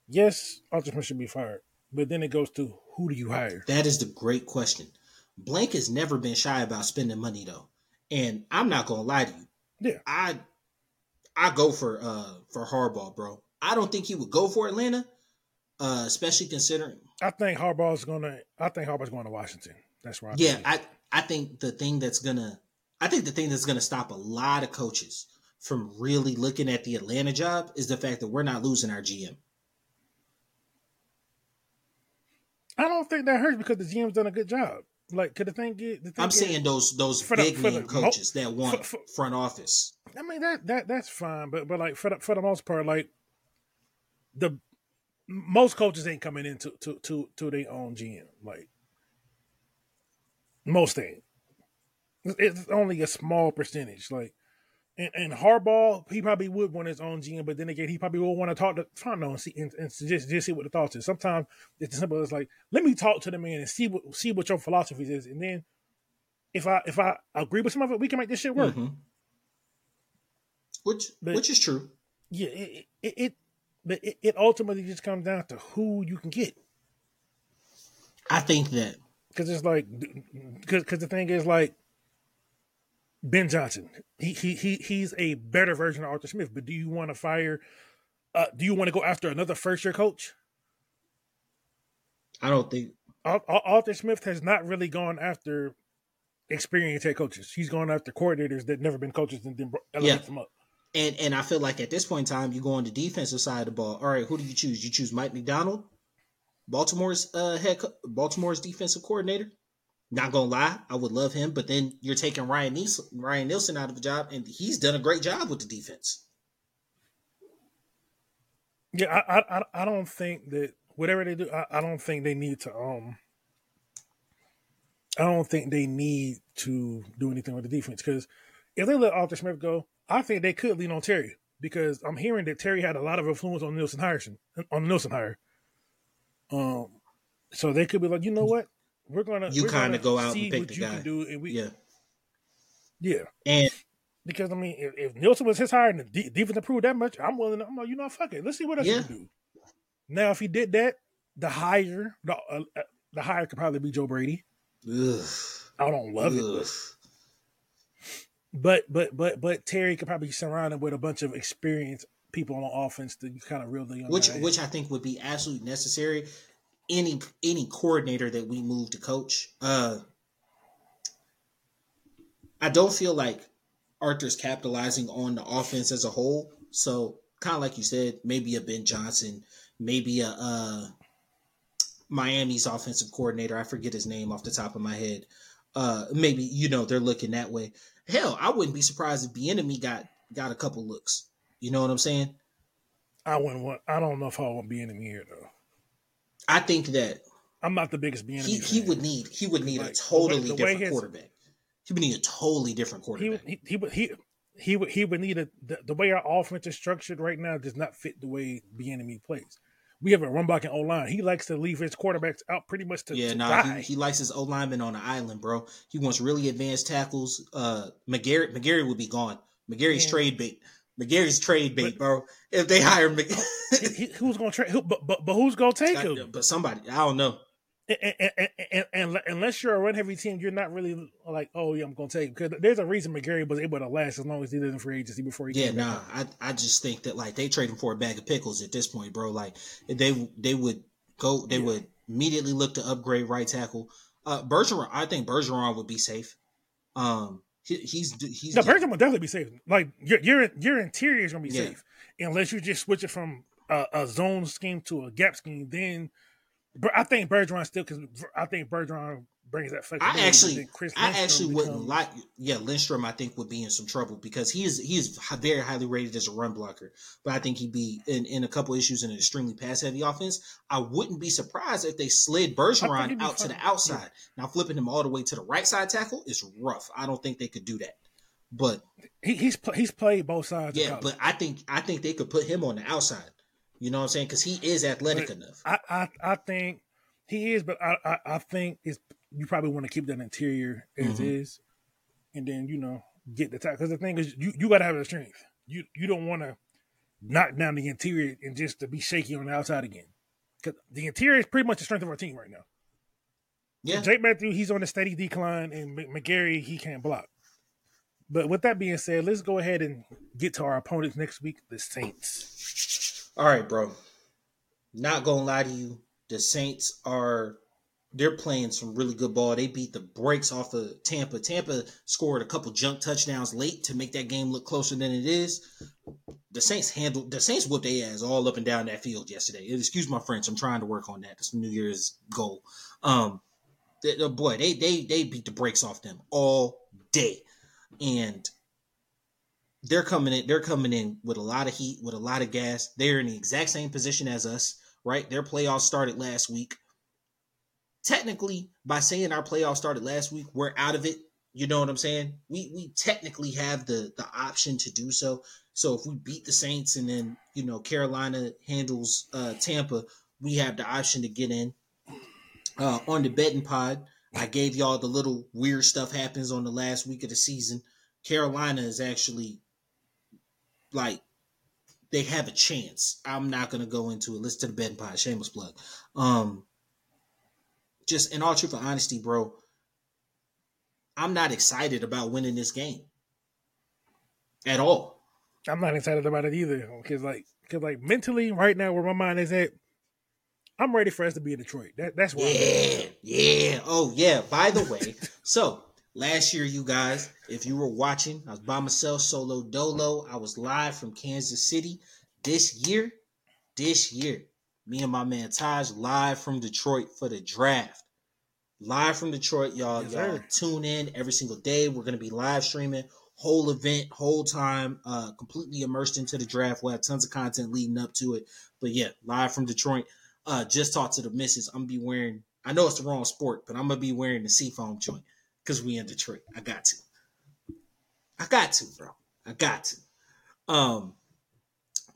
Yes, Arthur should be fired, but then it goes to who do you hire? That is the great question. Blank has never been shy about spending money though. And I'm not gonna lie to you. Yeah. I I go for uh for Harbaugh, bro. I don't think he would go for Atlanta, uh, especially considering I think Harbaugh's gonna. I think Harbaugh's going to Washington. That's right. Yeah, I I think the thing that's gonna I think the thing that's gonna stop a lot of coaches from really looking at the Atlanta job is the fact that we're not losing our GM. I don't think that hurts because the GM's done a good job. Like, could the thing get? The thing I'm get, saying those those big the name mo- coaches that want for- for- front office. I mean that that that's fine, but but like for the, for the most part, like the most coaches ain't coming into to to to their own GM. Like most ain't. It's only a small percentage. Like and, and Harbaugh, he probably would want his own GM, but then again, he probably will want to talk to Fano and see and, and just just see what the thoughts is. Sometimes it's as simple as like, let me talk to the man and see what see what your philosophy is, and then if I if I agree with some of it, we can make this shit work. Mhm. Which But- which is true. yeah, it it, it but it, it ultimately just comes down to who you can get I think that because it's like because because the thing is like Ben Johnson, he he he he's a better version of Arthur Smith. But do you want to fire? Uh, do you want to go after another first year coach? I don't think Ar- Ar- Arthur Smith has not really gone after experienced head coaches. He's gone after coordinators that never been coaches and then elevate Yeah. them up. and and I feel like at this point in time you go on the defensive side of the ball. All right, who do you choose? You choose Mike Macdonald, Baltimore's uh head co- Baltimore's defensive coordinator. Not gonna lie, I would love him, but then you're taking Ryan Nielsen, Ryan Nielsen out of a job, and he's done a great job with the defense. Yeah, I, I I- don't think that whatever they do, I, I don't think they need to um. I don't think they need to do anything with the defense because if they let Arthur Smith go, I think they could lean on Terry because I'm hearing that Terry had a lot of influence on Nielsen Hirson on the Nielsen hire. Um, so they could be like, you know what, we're gonna You kinda go out and pick the guy. do, and we Yeah, yeah. and Because I mean, if, if Nielsen was his hire and the de- defense improved that much, I'm willing. To, I'm like, you know, fuck it. Let's see what else Yeah. you can do. Now, if he did that, the hire, the uh, uh, the hire could probably be Joe Brady. ugh, I don't love it, but but but but Terry could probably surround him with a bunch of experienced people on offense to kind of reel the young which which I think would be absolutely necessary. Any any coordinator that we move to coach, uh, I don't feel like Arthur's capitalizing on the offense as a whole. So kind of like you said, maybe a Ben Johnson, maybe a uh, Miami's offensive coordinator. I forget his name off the top of my head. Uh, maybe you know they're looking that way. Hell, I wouldn't be surprised if the enemy got got a couple looks. You know what I'm saying? I wouldn't want. I don't know if I want be in here though. I think that I'm not the biggest being. he, he would need he would need Like, a totally way different his- quarterback. He would need a totally different he quarterback. he, he would he he would he would need a the, the way our offense is structured right now does not fit the way the enemy plays. We have a run block and O line. He likes to leave his quarterbacks out pretty much to, yeah, to nah, he, he likes his O lineman on the island, bro. He wants really advanced tackles. Uh, McGary McGary would be gone. McGary's Yeah. trade bait. McGary's trade bait, But- bro. If they hire Mc- He- he- who's gonna trade? Who, but, but but who's gonna take him? but somebody, I don't know. And, and, and, and, unless you're a run heavy team, you're not really like, oh yeah, I'm gonna take because there's a reason McGary was able to last as long as he did in free agency before he Yeah, nah. I I just think that like they trade him for a bag of pickles at this point, bro. Like they they would go, they Yeah. would immediately look to upgrade right tackle. Uh, Bergeron, I think Bergeron would be safe. Um, he, he's he's No, will definitely be safe. Like your your your interior is gonna be Yeah. safe unless you just switch it from a, a zone scheme to a gap scheme. Then, I think Bergeron still because I think Bergeron brings that. I actually, I actually wouldn't like. Yeah, Lindstrom, I think would be in some trouble because he is he is very highly rated as a run blocker. But I think he'd be in, in a couple issues in an extremely pass heavy offense. I wouldn't be surprised if they slid Bergeron be out to the outside. Now flipping him all the way to the right side tackle is rough. I don't think they could do that. But He, he's he's played both sides. yeah, but I think I think they could put him on the outside. You know what I'm saying? Because he is athletic But enough. I, I I think he is, but I I, I think it's you probably want to keep that interior as Mhm. is, and then you know get the top because the thing is you you got to have the strength. You you don't want to knock down the interior and just to be shaky on the outside again. Because the interior is pretty much the strength of our team right now. Yeah, Jake Matthew, he's on a steady decline, and McGary, he can't block. But with that being said, let's go ahead and get to our opponents next week, the Saints. All right, bro. Not gonna lie to you, the Saints are they're playing some really good ball. They beat the brakes off of Tampa. Tampa scored a couple junk touchdowns late to make that game look closer than it is. The Saints handled the Saints whooped their ass all up and down that field yesterday. Excuse my French. I'm trying to work on that. That's New Year's goal. Um, the, the boy, they they they beat the brakes off them all day, and they're coming in. They're coming in with a lot of heat, with a lot of gas. They're in the exact same position as us, right? Their playoffs started last week technically by saying our playoffs started last week, we're out of it. You know what I'm saying? We we technically have the the option to do so. So if we beat the Saints and then you know Carolina handles uh, Tampa, we have the option to get in. Uh, on the betting pod, I gave y'all the little weird stuff happens on the last week of the season. Carolina is actually like they have a chance. I'm not gonna go into it. Listen to the betting pod, shameless plug. Um, just in all truth and honesty, bro, I'm not excited about winning this game at all. I'm not excited about it either because, like, because like mentally, right now, where my mind is at, I'm ready for us to be in Detroit. That, that's why. Yeah, yeah. Oh, yeah. By the way, so last year, you guys, if you were watching, I was by myself, solo dolo. I was live from Kansas City. This year, this year, me and my man Taj live from Detroit for the draft. Live from Detroit, y'all. Yes, y'all sir. tune in every single day. We're gonna be live streaming whole event, whole time, uh, completely immersed into the draft. We'll have tons of content leading up to it. But yeah, live from Detroit. Uh, just talked to the missus. I'm gonna be wearing. I know it's the wrong sport, but I'm gonna be wearing the seafoam joint because we in Detroit. I got to. I got to, bro. I got to. Um,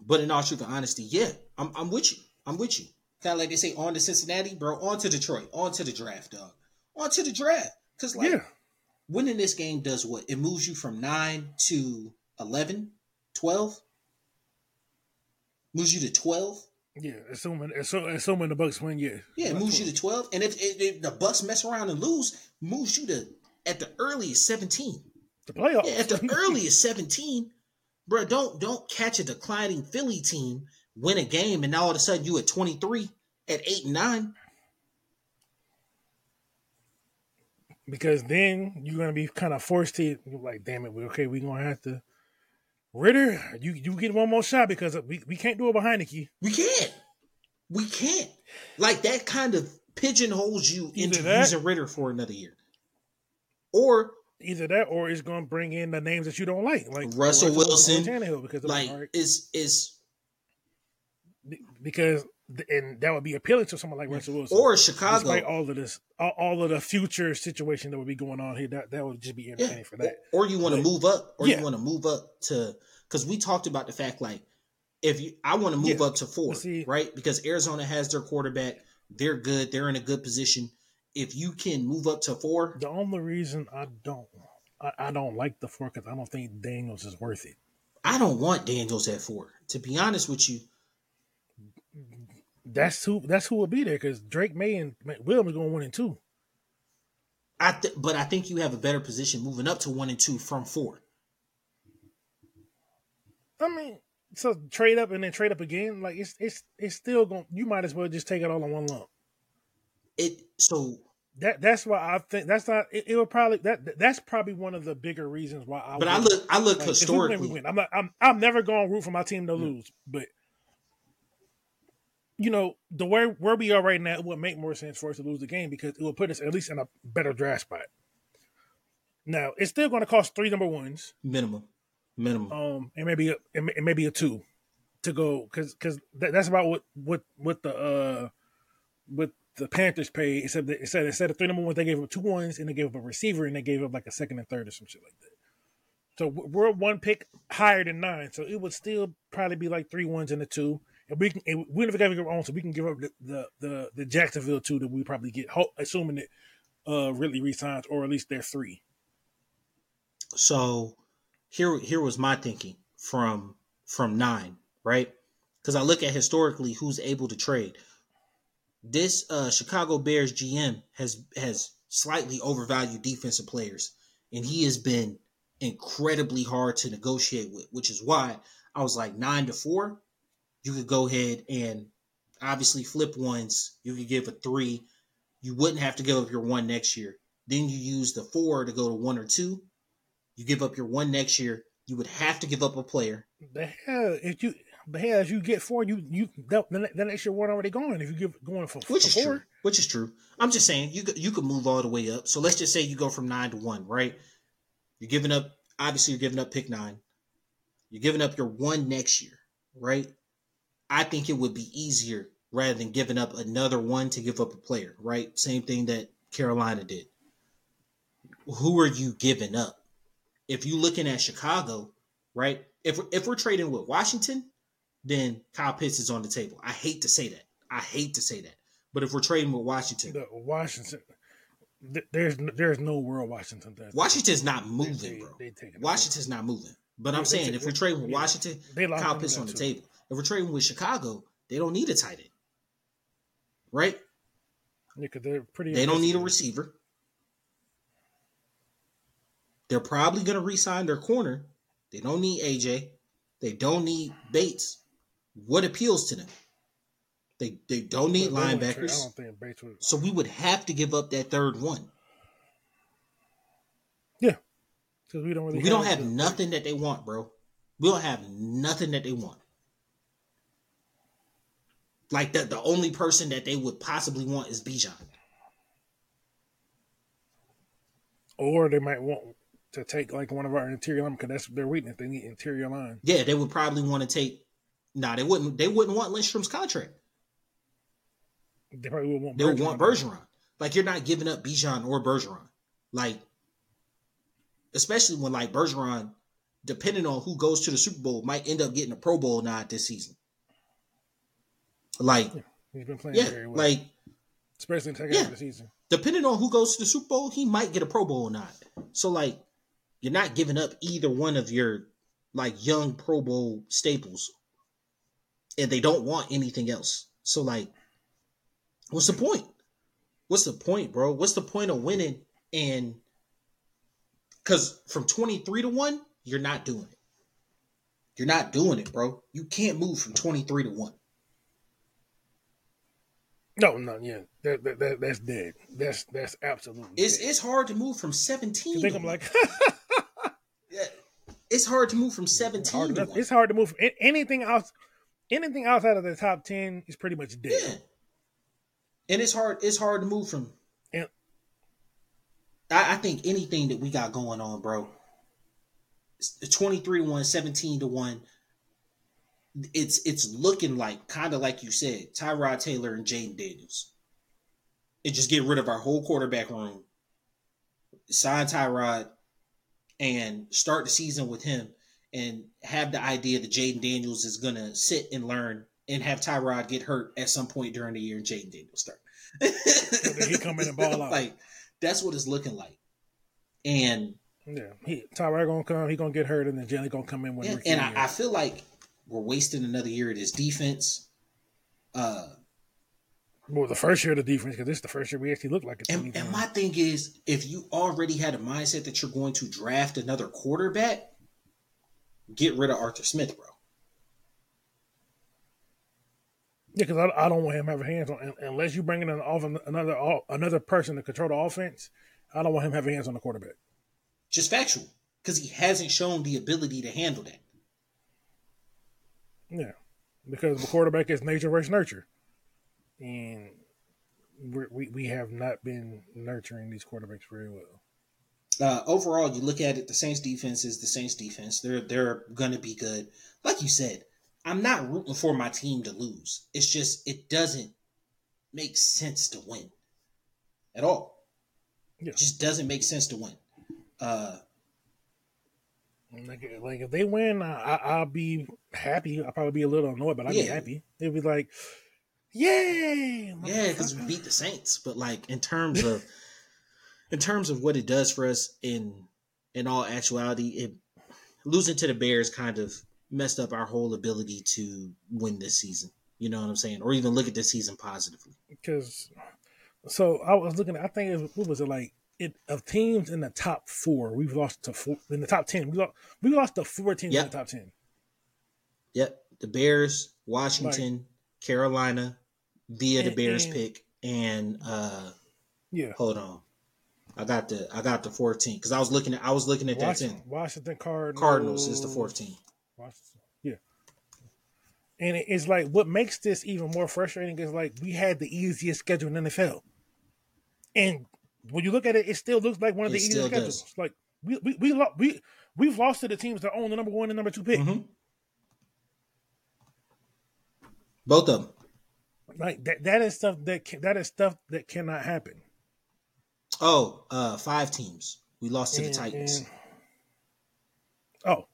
but in all truth and honesty, yeah, I'm, I'm with you. I'm with you. Kind of like they say, on to Cincinnati, bro, on to Detroit, on to the draft, dog. On to the draft. Because, like, yeah. winning this game does what? It moves you from 9 to 11, 12. Moves you to 12. Yeah, assuming assuming the Bucks win, yeah. Yeah, it moves 12. you to 12. And if, if, if, the Bucks mess around and lose, moves you to, at the earliest, 17. The playoffs. Yeah, at the earliest, 17. Bro, don't don't catch a declining Philly team win a game, and now all of a sudden you at 23 at eight and nine. Because then you're gonna be kind of forced to like, damn it, we okay, we're gonna have to Ridder, you you get one more shot because we, we can't do it behind the key. We can't. We can't. Like that kind of pigeonholes you Either into that, using Ridder for another year. Or either that or it's gonna bring in the names that you don't like, like Russell, Wilson, Tannehill, because like is is because and that would be appealing to someone like Russell Wilson or Chicago. Despite all of this, all, all, of the future situation that would be going on here, that that would just be entertaining yeah. for that. Or, you want to move up, or yeah. you want to move up to because we talked about the fact like if you, I want to move yeah. up to four, See, right? Because Arizona has their quarterback, they're good, they're in a good position. If you can move up to four, the only reason I don't, I, I don't like the four because I don't think Daniels is worth it. I don't want Daniels at four. To be honest with you, that's who that's who will be there because Drake Maye and Williams going one and two. I th- but I think you have a better position moving up to one and two from four. I mean, so trade up and then trade up again. Like it's it's it's still going. You might as well just take it all in one lump. It so that that's why I think that's not. It, it would probably that that's probably one of the bigger reasons why I. But I look I look like, historically. We win, we win. I'm not. I'm I'm never going to root for my team to mm. lose, but you know, the way where we are right now, it would make more sense for us to lose the game because it will put us at least in a better draft spot. Now, it's still going to cost three number ones minimum, minimum, um, and maybe a, and maybe a two to go because because that, that's about what what what the uh what the Panthers paid. Except that it said instead of three number ones, they gave up two ones and they gave up a receiver and they gave up like a second and third or some shit like that. So we're one pick higher than nine, so it would still probably be like three ones and a two and we can and we never got to give our so we can give up the, the the, the Jacksonville two that we probably get, assuming that uh Ridley resigns or at least they're three. So here here was my thinking from from nine, right? Because I look at historically who's able to trade. This uh Chicago Bears GM has has slightly overvalued defensive players, and he has been incredibly hard to negotiate with, which is why I was like nine to four you could go ahead and obviously flip ones. You could give a three You wouldn't have to give up your one next year. Then you use the four to go to one or two. You give up your one next year. You would have to give up a player. But hell, if you the hell as you get four, you you the, the next year one already gone. If you give going for which is four, true, which is true. I'm just saying you you could move all the way up. So let's just say you go from nine to one, right? You're giving up. Obviously, you're giving up pick nine. You're giving up your one next year, right? I think it would be easier rather than giving up another one to give up a player, right? Same thing that Carolina did. Who are you giving up? If you're looking at Chicago, right? If we're, if we're trading with Washington, then Kyle Pitts is on the table. I hate to say that. I hate to say that. But if we're trading with Washington, the Washington, there's there's no world Washington does. Washington's not moving, they- bro. they. Washington's not moving. But I'm they saying if we're trading with yeah. Washington, Kyle Pitts on the too. table. If we're trading with Chicago, they don't need a tight end. Right? Yeah, 'cause they're pretty. They don't need a receiver. They're probably going to re-sign their corner. They don't need AJ. They don't need Bates. What appeals to them? They they don't need They wouldn't trade- I linebackers. don't think Bates would. So we would have to give up that third one. Yeah, because we don't really. We don't have nothing that they want, bro. We don't have nothing that they want. Like the the only person that they would possibly want is Bijan. Or they might want to take like one of our interior line because that's their weakness. They need interior line. Yeah, they would probably want to take. Nah, they wouldn't. They wouldn't want Lindstrom's contract. They probably would want. They would Bergeron. want Bergeron. Like you're not giving up Bijan or Bergeron. Like, especially when like Bergeron, depending on who goes to the Super Bowl, might end up getting a Pro Bowl nod this season. Like, He's been playing yeah, very well, like especially in the second yeah. half of the season. depending on who goes to the Super Bowl, he might get a Pro Bowl or not. So like, you're not giving up either one of your like young Pro Bowl staples, and they don't want anything else. So like, what's the point? What's the point, bro? What's the point of winning? And because from twenty three to one, you're not doing it. You're not doing it, bro. You can't move from twenty three to one. No, no, yeah, that, that, that that's dead. That's that's absolutely. It's dead. it's hard to move from seventeen. You think I'm like Yeah. It's hard to move from hard 17 to it's hard to move A- anything else. Anything outside of the top ten is pretty much dead. Yeah. And it's hard it's hard to move from Yeah. I, I think anything that we got going on, bro. 23 to 1, 17 to 1. It's it's looking like kind of like you said, Tyrod Taylor and Jayden Daniels. And just get rid of our whole quarterback room. Sign Tyrod and start the season with him and have the idea that Jayden Daniels is gonna sit and learn and have Tyrod get hurt at some point during the year and Jayden Daniels start. he come in and ball out. Like that's what it's looking like. And Yeah, he Tyrod gonna come. He gonna get hurt, and then Jelly gonna come in when. and, and. I, I feel like we're wasting another year of this defense. Uh well, the first year of the defense because this is the first year we actually look like a and, and my thing is if you already had a mindset that you're going to draft another quarterback, get rid of Arthur Smith, bro. Yeah, because I, I don't want him having hands on unless you bring in an off another another person to control the offense. I don't want him having hands on the quarterback. Just factual. Because he hasn't shown the ability to handle that. Yeah, because the quarterback is nature versus nurture, and we're, we we have not been nurturing these quarterbacks very well. uh, overall, you look at it, the Saints defense is the Saints defense. They're they're gonna be good. Like you said, I'm not rooting for my team to lose. It's just it doesn't make sense to win at all. Yeah. It just doesn't make sense to win. Uh, Like, like if they win, I, I, I'll be happy. I'll probably be a little annoyed, but I'll be happy. They'll be like, "Yay!" yeah, because we beat the Saints, but like in terms of in terms of what it does for us in in all actuality, it losing to the Bears kind of messed up our whole ability to win this season. You know what I'm saying? Or even look at this season positively. because so I was looking. I think it was, what was it like? It of teams in the top four, we've lost to four in the top ten. We lost. We lost to four teams Yep. in the top ten. Yep. The Bears, Washington, Carolina, via the And- Bears and- pick, and uh Yeah. Hold on. I got the I got the 14 because I was looking at I was looking at that Washington, 10. Washington Cardinals. Cardinals is the 14. Washington. Yeah. And it's like what makes this even more frustrating is like we had the easiest schedule in the NFL. And when you look at it, it still looks like one of It the easiest schedules. does. Like we we we, lo- we we've lost to the teams that own the number one and number two pick. Mhm. Both of them. Like that that is stuff that can, that is stuff that cannot happen. Oh, uh, five teams. We lost to And- the Titans. and- oh,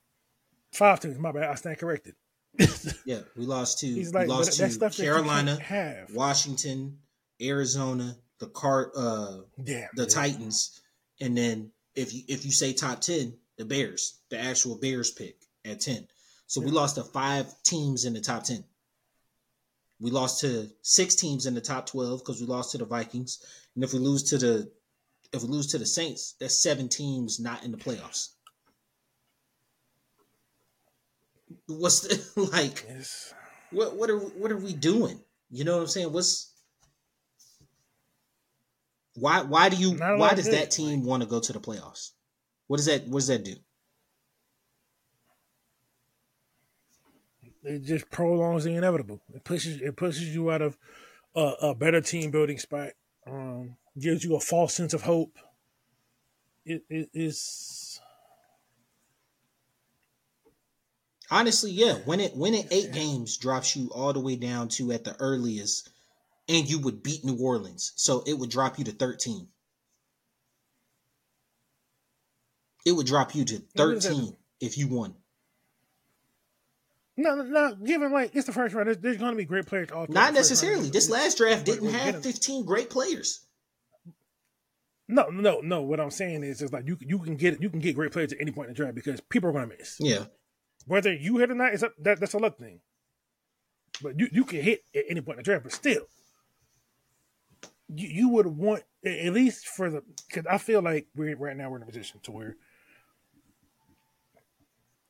five teams. My bad. I stand corrected. yeah, we lost to He's we lost to stuff that you can't Carolina. Washington, Arizona, the car uh the. Titans, and then if you if you say top ten, the Bears, the actual Bears pick at ten. So we lost to five teams in the top ten. We lost to six teams in the top twelve because we lost to the Vikings, and if we lose to the if we lose to the Saints, that's seven teams not in the playoffs. What's the, like? Yes. What what are what are we doing? You know what I'm saying? What's why why do you why does that team want to go to the playoffs? What does that what does that do? It just prolongs the inevitable. It pushes it pushes you out of a, a better team building spot. Um, gives you a false sense of hope. It it is Honestly, yeah. When it when it eight games drops you all the way down to at the earliest, and you would beat New Orleans, so it would drop you to thirteen. It would drop you to What is that? thirteen if you won. No no, given like it's the first round. There's, there's going to be great players. All Not necessarily. This last draft didn't have fifteen great players. No no no. What I'm saying is, it's like you you can get you can get great players at any point in the draft because people are going to miss. Yeah. Whether you hit or not is up, that that's a luck thing. But you, you can hit at any point in the draft, but still, you, you would want at least for the because I feel like we're right now we're in a position to where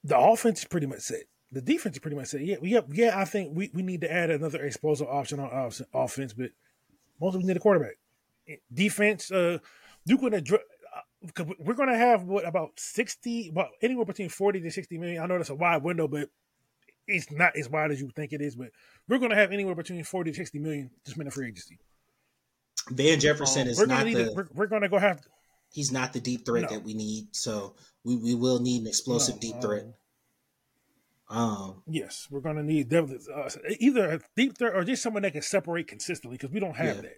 the offense is pretty much set. The defense pretty much set. Yeah, we have, yeah. I think we, we need to add another explosive option on off- offense, but most of us need a quarterback. Defense, uh, you can address. Because we're going to have what about sixty, about anywhere between forty to sixty million. I know that's a wide window, but it's not as wide as you think it is. But we're going to have anywhere between forty to sixty million to spend in free agency. Van Jefferson Um, is we're not going to need. the we're, we're going to go have. he's not the deep threat No. that we need. So we, we will need an explosive No, deep um, threat. Um, Yes, we're going to need uh, either a deep threat or just someone that can separate consistently because we don't have Yeah. that.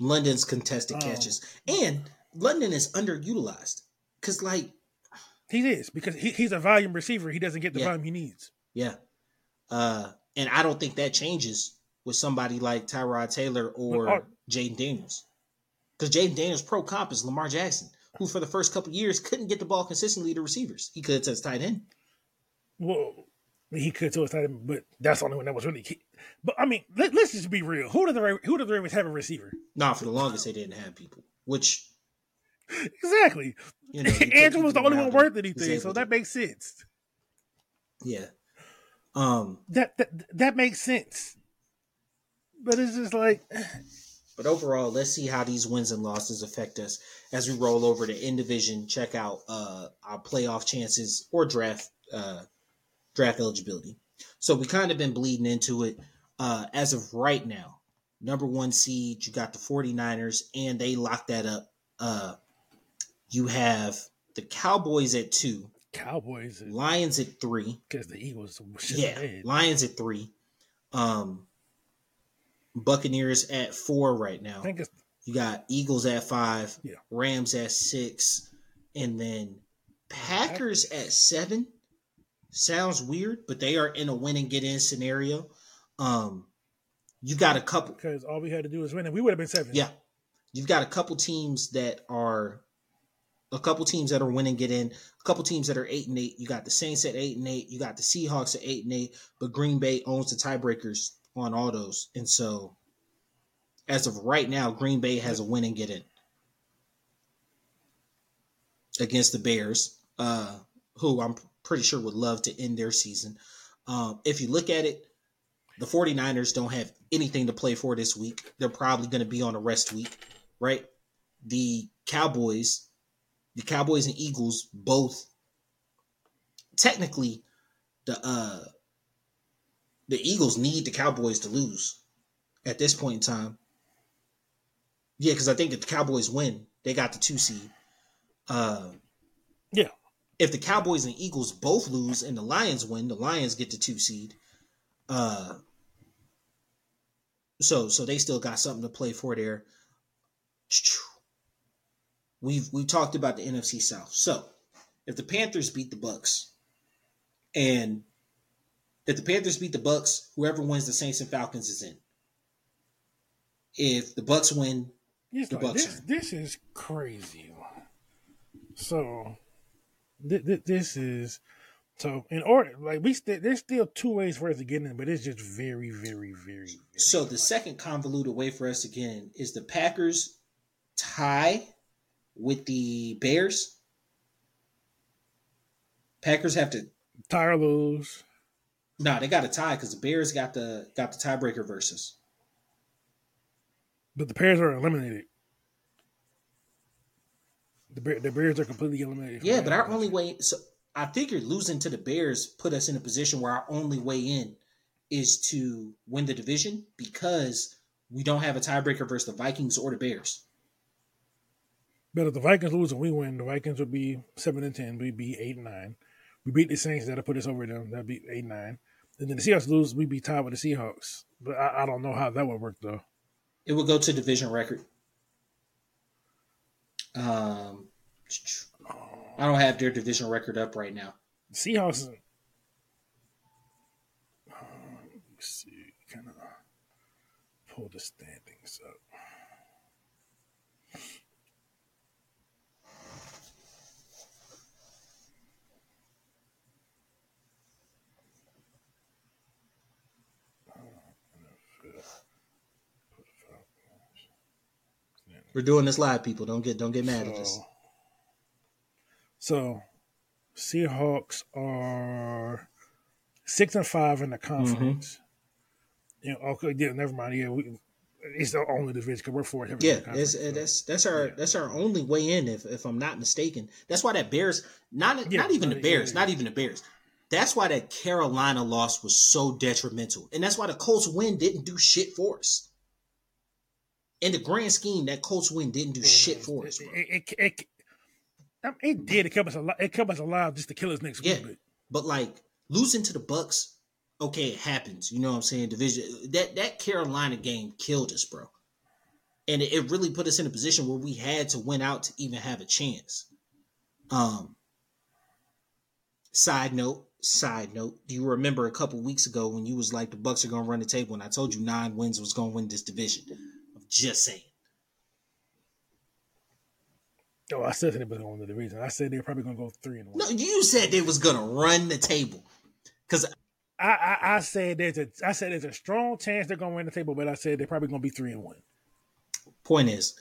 London's contested Um, catches, and London is underutilized because, like, He is because he, he's a volume receiver. He doesn't get the Yeah. volume he needs. yeah, uh, and I don't think that changes with somebody like Tyrod Taylor or uh, Jayden Daniels, because Jayden Daniels' pro comp is Lamar Jackson, who for the first couple years couldn't get the ball consistently to receivers. He could his tight end. Well, he could to his tight but that's the only one that was really key. But I mean, let, us just be real. Who do the who do the Ravens have a receiver? Nah, for the longest they didn't have people, which Exactly. you know, Andrew was the only one worth anything, so that makes sense. yeah. Um, That that that makes sense. But it's just like But overall, let's see how these wins and losses affect us as we roll over to in division. Check out uh, our playoff chances or draft uh, draft eligibility. So we kind of been bleeding into it uh, as of right now. Number one seed, you got the 49ers, and they locked that up. Uh, you have the Cowboys at two, Cowboys Lions at three, because the Eagles yeah, ahead. Lions at three, um, Buccaneers at four right now. I think it's You got Eagles at five, Yeah. Rams at six, and then Packers at seven. Sounds weird, but they are in a win and get in scenario. Um, you got a couple, because all we had to do was win, and we would have been seven. yeah. You've got a couple teams that are a couple teams that are winning get in, a couple teams that are eight and eight. You got the Saints at eight and eight, you got the Seahawks at eight and eight, but Green Bay owns the tiebreakers on all those. And so as of right now, Green Bay has a win and get in against the Bears, uh, who I'm pretty sure would love to end their season. Um, if you look at it, the 49ers don't have anything to play for this week. They're probably going to be on a rest week, right? the Cowboys, the Cowboys and Eagles both technically the uh the Eagles need the Cowboys to lose at this point in time. Yeah, because I think if the Cowboys win, they got the two seed. Uh, yeah. If the Cowboys and Eagles both lose and the Lions win, the Lions get the two seed. Uh, so so they still got something to play for there. We've we talked about the NFC South. So if the Panthers beat the Bucks, and if the Panthers beat the Bucks, whoever wins the Saints and Falcons is in. If the Bucks win, it's the like, Bucks this, this is crazy. So th- th- this is so in order like we st- there's still two ways for us to get in, but it's just very, very, very. very so the second convoluted way for us to get in is the Packers tie with the Bears. Packers have to tie or lose. No, nah, they got a tie because the Bears got the got the tiebreaker versus. But the Bears are eliminated. The, Bear, the Bears are completely eliminated. Yeah, but our only way. So I figured losing to the Bears put us in a position where our only way in is to win the division because we don't have a tiebreaker versus the Vikings or the Bears. But if the Vikings lose and we win, the Vikings would be seven and ten. We'd be eight and nine. We beat the Saints, that'll put us over them. That'd be eight and nine. And then the Seahawks lose, we'd be tied with the Seahawks. But I, I don't know how that would work though. It would go to division record. Um, I don't have their division record up right now. Seahawks. Uh, see, kind of pull the standings up. We're doing this live, people. Don't get don't get mad so, at us. So, Seahawks are six and five in the conference. Mm-hmm. You know, okay, yeah, never mind. Yeah, we, it's the only division because we're four. Yeah, that's so. that's that's our yeah. that's our only way in, if if I'm not mistaken. That's why that Bears, not yeah, not even the Bears, yeah, not even the Bears. That's why that Carolina loss was so detrimental, and that's why the Colts win didn't do shit for us in the grand scheme, that Colts win didn't do yeah, shit for us. It, it, it, it, did. It kept us alive. It kept us alive just to kill us next yeah, week. But like losing to the Bucs, okay, it happens. You know what I'm saying? Division that that Carolina game killed us, bro. And it, it really put us in a position where we had to win out to even have a chance. Um. Side note, side note, do you remember a couple weeks ago when you was like the Bucs are gonna run the table and I told you nine wins was gonna win this division? Just saying. Oh, I said they was going to the reason. I said they're probably going to go three and one. No, you said they was going to run the table. Because I, I, I, said there's a I said there's a strong chance they're going to run the table, but I said they're probably going to be three and one. Point is,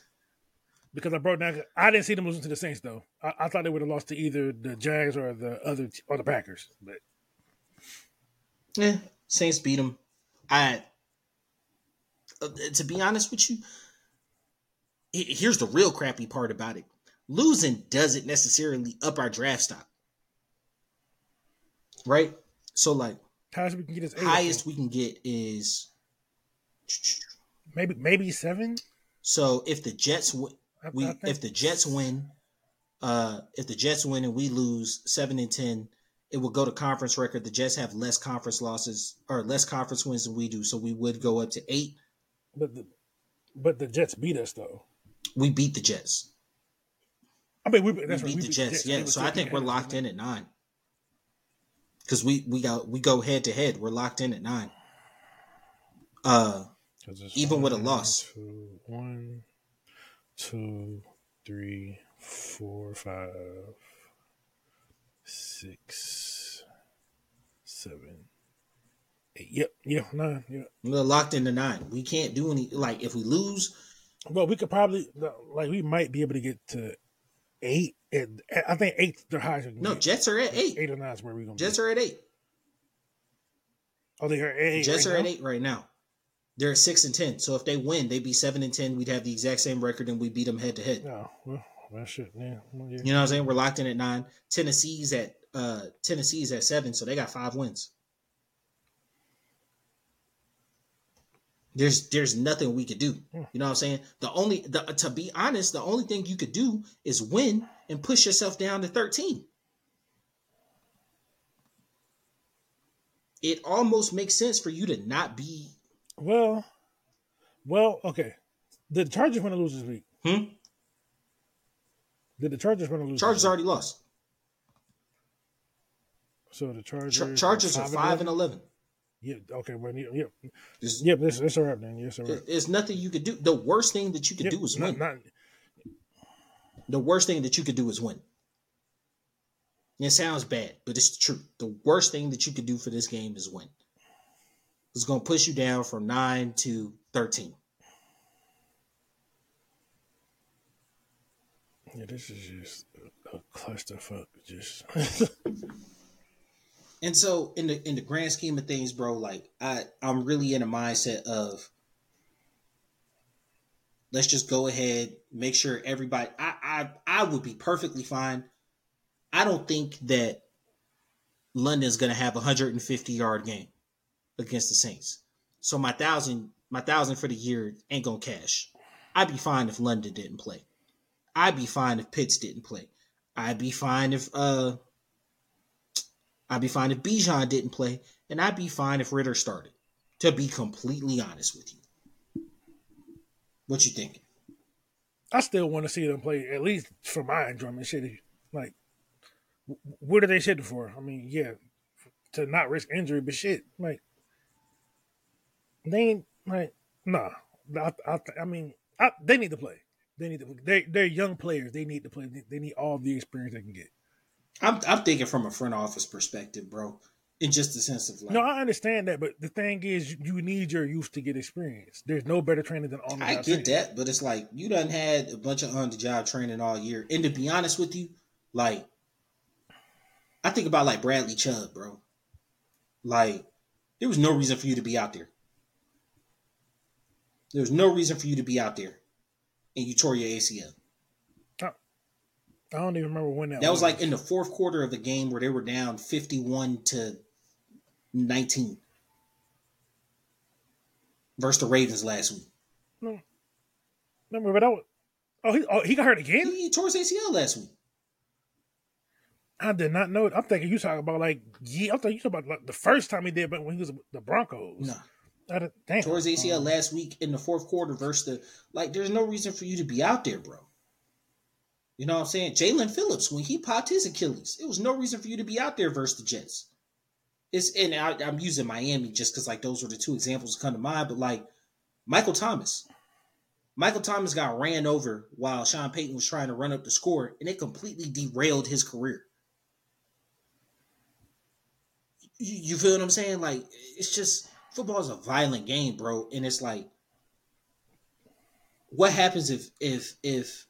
because I broke down, I didn't see them losing to the Saints though. I, I thought they would have lost to either the Jags or the other or the Packers. But yeah, Saints beat them. I to be honest with you, here's the real crappy part about it. Losing doesn't necessarily up our draft stock. Right? So like highest we can get is highest we can get is maybe maybe seven. So if the Jets w- we if the Jets win, uh if the Jets win and we lose seven and ten, it will go to conference record. The Jets have less conference losses or less conference wins than we do, so we would go up to eight. But the but the Jets beat us though. We beat the Jets. I mean, we, that's we beat, right, we the, beat Jets. the Jets. Yeah, so I think we're locked in at nine. Because we we got we go head to head. We're locked in at nine. Uh, even with a loss. Two, one, two, three, four, five, six, seven, Yep, yeah, nine. Yeah, we're locked into nine. We can't do any. Like if we lose, well, we could probably like we might be able to get to eight. And I think eight the highest. No. Jets are at eight. Eight or nine is where we're gonna. Jets be. are at eight. Oh, they are at eight. Jets right are now? at eight right now. They're six and ten. So if they win, they'd be seven and ten. We'd have the exact same record, and we beat them head to head. No, well, that shit, yeah. Well, yeah. You know what I'm saying? We're locked in at nine. Tennessee's at uh Tennessee's at seven, so they got five wins. There's there's nothing we could do. Hmm. You know what I'm saying? The only the to be honest, the only thing you could do is win and push yourself down to 13. It almost makes sense for you to not be Well, well, okay. Did the Chargers want to lose this week? hmm? Did the Chargers want to lose? Chargers already lost. So the Chargers. Char- Chargers are five and eleven. Yeah. Okay. Well, yeah. Yeah. There's, yeah this, this all right then. Yes, all right. there's nothing you could do. The worst thing that you could Yeah, do is not, win. not, The worst thing that you could do is win. It sounds bad, but it's the truth. The worst thing that you could do for this game is win. It's going to push you down from nine to thirteen. yeah, this is just a, a clusterfuck. Just And so, in the in the grand scheme of things, bro, like I I'm really in a mindset of let's just go ahead, make sure everybody. I I I would be perfectly fine. I don't think that London's going to have a 150 yard game against the Saints. So my thousand my thousand for the year ain't gonna cash. I'd be fine if London didn't play. I'd be fine if Pitts didn't play. I'd be fine if uh I'd be fine if Bijan didn't play, and I'd be fine if Ridder started. To be completely honest with you, what you thinking? I still want to see them play at least for my enjoyment. Shit, like what are they shitting for? I mean, yeah, to not risk injury, but shit, like they ain't like nah. I, I, I mean, I, they need to play. They need to. They they're young players. They need to play. They, they need all the experience they can get. I'm I'm thinking from a front office perspective, bro. In just the sense of like, No, I understand that, but the thing is, you need your youth to get experience. There's no better training than on the I get training. that, but it's like you done had a bunch of on the job training all year. And to be honest with you, like I think about like Bradley Chubb, bro. Like there was no reason for you to be out there. There was no reason for you to be out there, and you tore your ACL. I don't even remember when that. Was. That was like in the fourth quarter of the game where they were down fifty-one to nineteen versus the Ravens last week. No, remember, but I was. Oh, he oh, he got hurt again. He tore his ACL last week. I did not know. It. I'm thinking you talking about like yeah. I thought you talking about like the first time he did, but when he was the Broncos. No. Did- damn. tore his ACL Um, last week in the fourth quarter versus the like. There's no reason for you to be out there, bro. You know what I'm saying? Jaelan Phillips, when he popped his Achilles, it was no reason for you to be out there versus the Jets. It's and I, I'm using Miami just because like those were the two examples that come to mind. But like Michael Thomas, Michael Thomas got ran over while Sean Payton was trying to run up the score, and it completely derailed his career. You, you feel what I'm saying? Like it's just football is a violent game, bro, and it's like, what happens if if if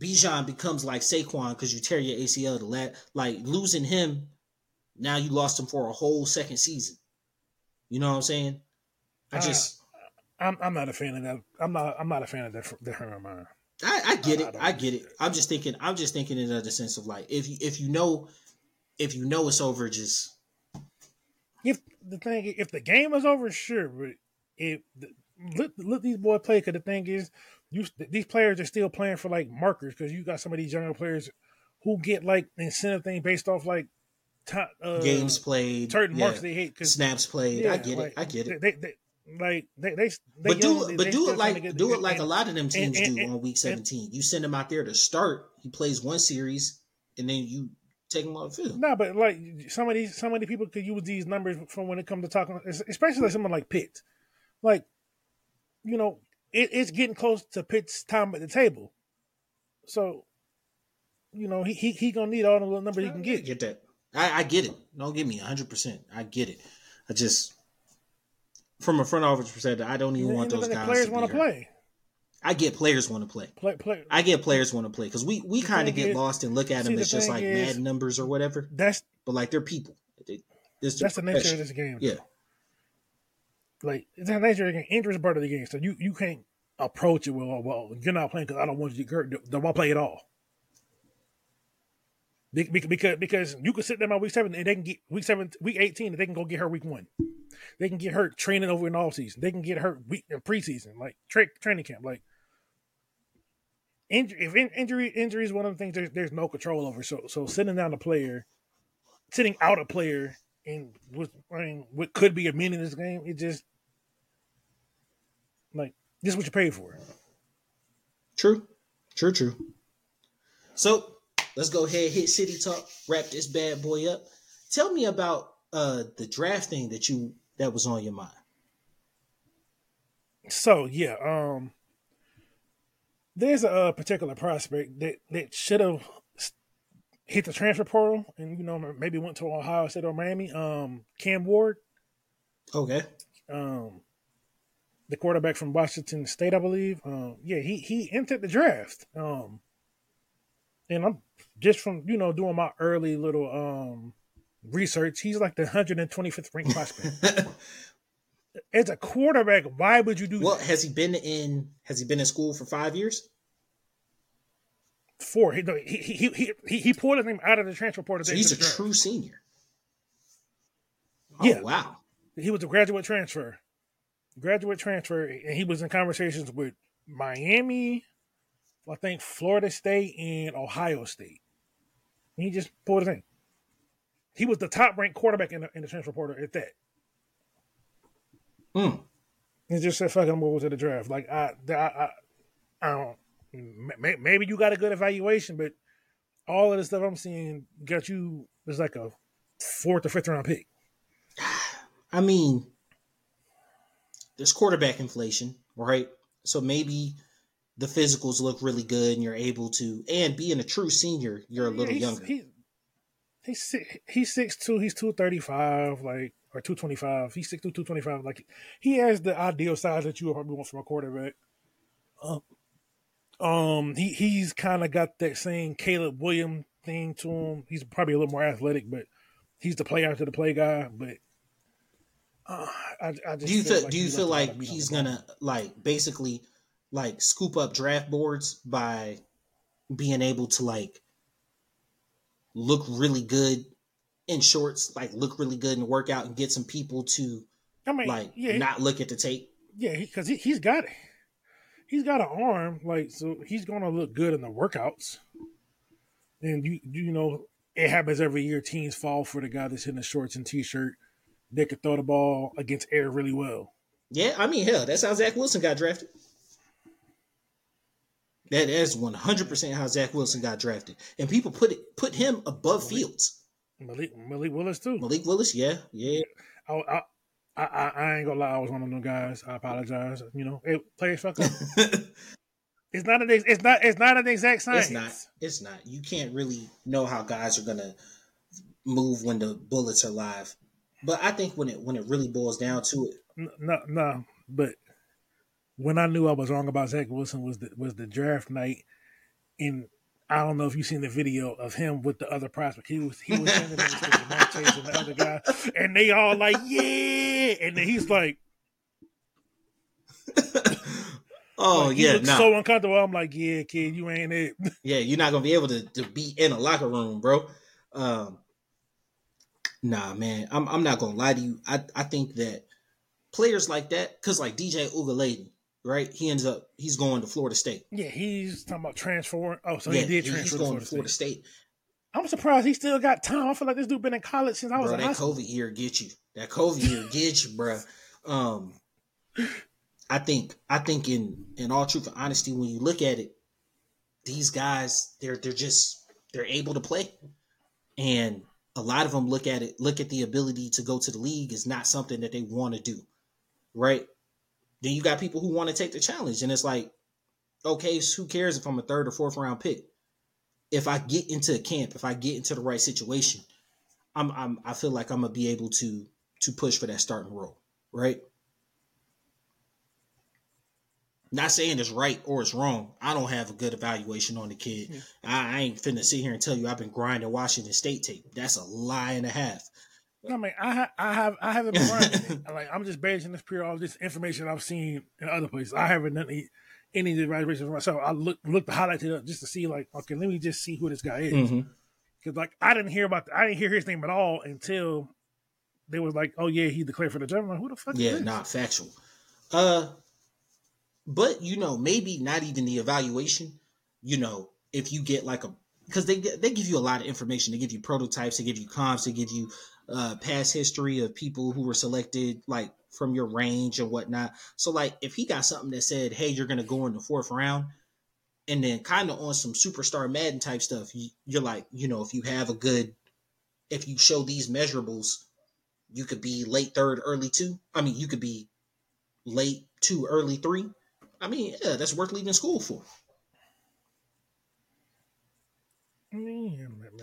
Bijan becomes like Saquon because you tear your ACL to let like losing him, now you lost him for a whole second season. You know what I'm saying? I Uh, just I'm I'm not a fan of that. I'm not I'm not a fan of that hurt of. I, I get I- I it. don't I get it. I'm just thinking. I'm just thinking in the sense of like if you if you know if you know it's over, just If the thing if the game is over, sure, but if the, let let these boys play, because the thing is, you these players are still playing for like markers because you got some of these younger players who get like incentive thing based off like uh, games played, certain yeah, marks they because snaps played. I get it. I get it. They, they, like they, they, they but do young, it, but do it like get- do it and- like a lot of them teams and- do and- on week seventeen. you send him out there to start. He plays one series, and then you take him off the field. No, but like some of these, some of the people could use these numbers from when it comes to talking, especially like someone like Pitt. Like, you know, it, it's getting close to Pitt's time at the table, so you know he he, he gonna need all the little numbers he can I get. get that. I, I get it. Don't get me hundred percent. I get it. I just from a front office perspective, I don't even And want those guys players to want to play. I get players want to play. Play, play. I get players want to play because we we kind of get is- lost and look at them the as just like is- mad numbers or whatever. That's But like they're people. They, that's the nature of this game. Yeah. Like it's not an. Injury is part of the game, so you you can't approach it with, well, well you're not playing because I don't want you to hurt. Don't want to play at all. Because because you can sit them on week seven and they can get week seven week eighteen and they can go get hurt week one. They can get hurt training over in all season. They can get hurt week in preseason, like tra- training camp. Like injury, if in, injury injury is one of the things there's, there's no control over. So so sitting down a player, sitting out a player, and with I mean, what could be a meaningless game, it just like this is what you paid for. True, true, true. So let's go ahead hit city talk. Wrap this bad boy up. Tell me about uh the draft thing that you that was on your mind. So yeah, um, there's a, particular prospect that that should have hit the transfer portal and you know maybe went to Ohio State or Miami. Um, Cam Ward. Okay. Um, the quarterback from Washington State, I believe. Um, yeah, he he entered the draft. Um, and I'm just from you know doing my early little um research. He's like the 125th ranked prospect. As a quarterback, why would you do? Well, that? has he been in? Has he been in school for five years? Four. He he he he he, he pulled his name out of the transfer portal. So he's a draft. true senior. Oh, yeah. Wow. He was a graduate transfer. Graduate transfer, and he was in conversations with Miami, I think Florida State and Ohio State. And he just pulled his name. He was the top ranked quarterback in the, in the transfer portal at that. Hmm. He just said, "Fuck, I'm going to the draft." Like I, I, I, I don't. Maybe you got a good evaluation, but all of the stuff I'm seeing got you is like a fourth or fifth round pick. I mean, there's quarterback inflation, right? So maybe the physicals look really good and you're able to, and being a true senior, you're a little he's, younger. He, he's he's six two. He's two thirty five, like or two twenty five. He's six two, two twenty five. Like he has the ideal size that you would probably want from a quarterback. Um, um he he's kind of got that same Caleb Williams thing to him. He's probably a little more athletic, but he's the play after the play guy. But uh, I, I do you feel like do you feel like he's gonna like basically like scoop up draft boards by being able to like look really good in shorts, like look really good in the workout and get some people to I mean, like yeah, not look at the tape. Yeah, because he, he's got it. He's got an arm, like so he's gonna look good in the workouts. And you you know it happens every year. Teams fall for the guy that's in the shorts and t-shirt. They could throw the ball against air really well. Yeah, I mean, hell, that's how Zach Wilson got drafted. That is one hundred percent how Zach Wilson got drafted, and people put it put him above Malik, Fields. Malik Malik Willis too. Malik Willis, yeah, yeah. I, I, I, I ain't gonna lie, I was one of them guys. I apologize. You know, it players fuck up. it's not an it's not it's not an exact science. It's not. It's not. You can't really know how guys are gonna move when the bullets are live. But I think when it when it really boils down to it, no, no. But when I knew I was wrong about Zach Wilson was the was the draft night, and I don't know if you've seen the video of him with the other prospect. He was he was standing there with Chase and the other guy, and they all like yeah, and then he's like, "Oh like, yeah, nah. so uncomfortable." I'm like, "Yeah, kid, you ain't it." yeah, you're not gonna be able to, to be in a locker room, bro. Um, nah, man, I'm I'm not gonna lie to you. I I think that players like that, because like DJ Uiagalelei, right? He ends up he's going to Florida State. Yeah, he's talking about transferring. Oh, so yeah, he did transfer he's going to Florida, Florida State. State. I'm surprised he still got time. I feel like this dude been in college since I was bro, in that. COVID year get you. That COVID year get you, bro. Um, I think I think in in all truth and honesty, when you look at it, these guys they're they're just they're able to play, and a lot of them look at it look at the ability to go to the league is not something that they want to do, right? Then you got people who want to take the challenge, and it's like, okay, so who cares if I'm a third or fourth round pick? If I get into a camp, if I get into the right situation, I'm, I'm I feel like I'm gonna be able to to push for that starting role, right? Not saying it's right or it's wrong. I don't have a good evaluation on the kid. Yeah. I, I, ain't finna sit here and tell you I've been grinding Washington State tape. That's a lie and a half. I mean, I ha- I have I haven't been running. like I'm just basing this pure off this information I've seen in other places. I haven't done any any of the evaluations for myself. I look look the highlights it up just to see like okay, let me just see who this guy is. Because like I didn't hear about the, I didn't hear his name at all until they was like, oh yeah, he declared for the like, who the fuck? Yeah, not factual. Uh, but you know, maybe not even the evaluation. You know, if you get like a because they they give you a lot of information. They give you prototypes. They give you comps. They give you uh past history of people who were selected like from your range and whatnot. So like, if he got something that said, "Hey, you're gonna go in the fourth round," and then kind of on some superstar Madden type stuff, you, you're like, you know, if you have a good, if you show these measurables, you could be late third, early two. I mean, you could be late two, early three. I mean, yeah, that's worth leaving school for.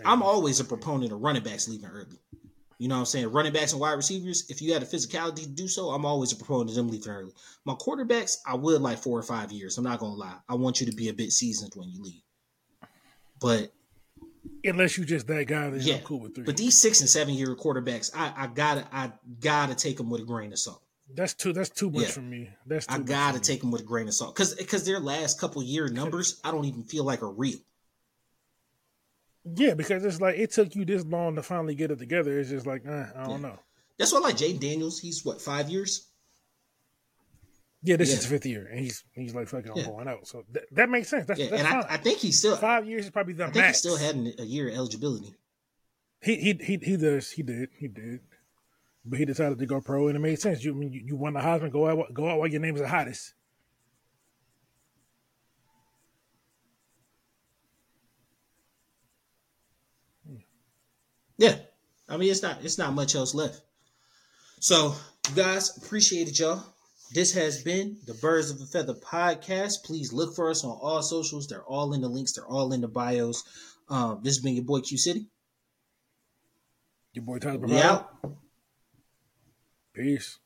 I'm always a proponent of running backs leaving early. You know what I'm saying? Running backs and wide receivers, if you had the physicality to do so, I'm always a proponent of them leaving early. My quarterbacks, I would like four or five years. I'm not gonna lie. I want you to be a bit seasoned when you leave. But unless you just that guy, then yeah, I'm cool with three. but these six and seven year quarterbacks, I, I gotta I gotta take them with a grain of salt. that's too that's too much Yeah. for me. That's too I gotta take them with a grain of salt because because their last couple year numbers, I don't even feel like are real. Yeah, because it's like it took you this long to finally get it together. It's just like uh, I don't Yeah. know. That's why I like Jayden Daniels. He's what five years. Yeah, this Yeah. is his fifth year, and he's he's like fucking I'm Yeah. going out. So th- that makes sense. That's Yeah, that's and. I, I think he still. Five years is probably the I think max. he still had a year eligibility. He he he he does. He did. He did. But he decided to go pro, and it made sense. You I mean you, you won the Heisman. Go out. Go out while your name is the hottest. Yeah, I mean it's not it's not much else left. So you guys appreciate it, y'all. This has been the Birds of a Feather podcast. Please look for us on all socials. They're all in the links. They're all in the bios. Um, this has been your boy Q City. Your boy Tyler We out. Peace.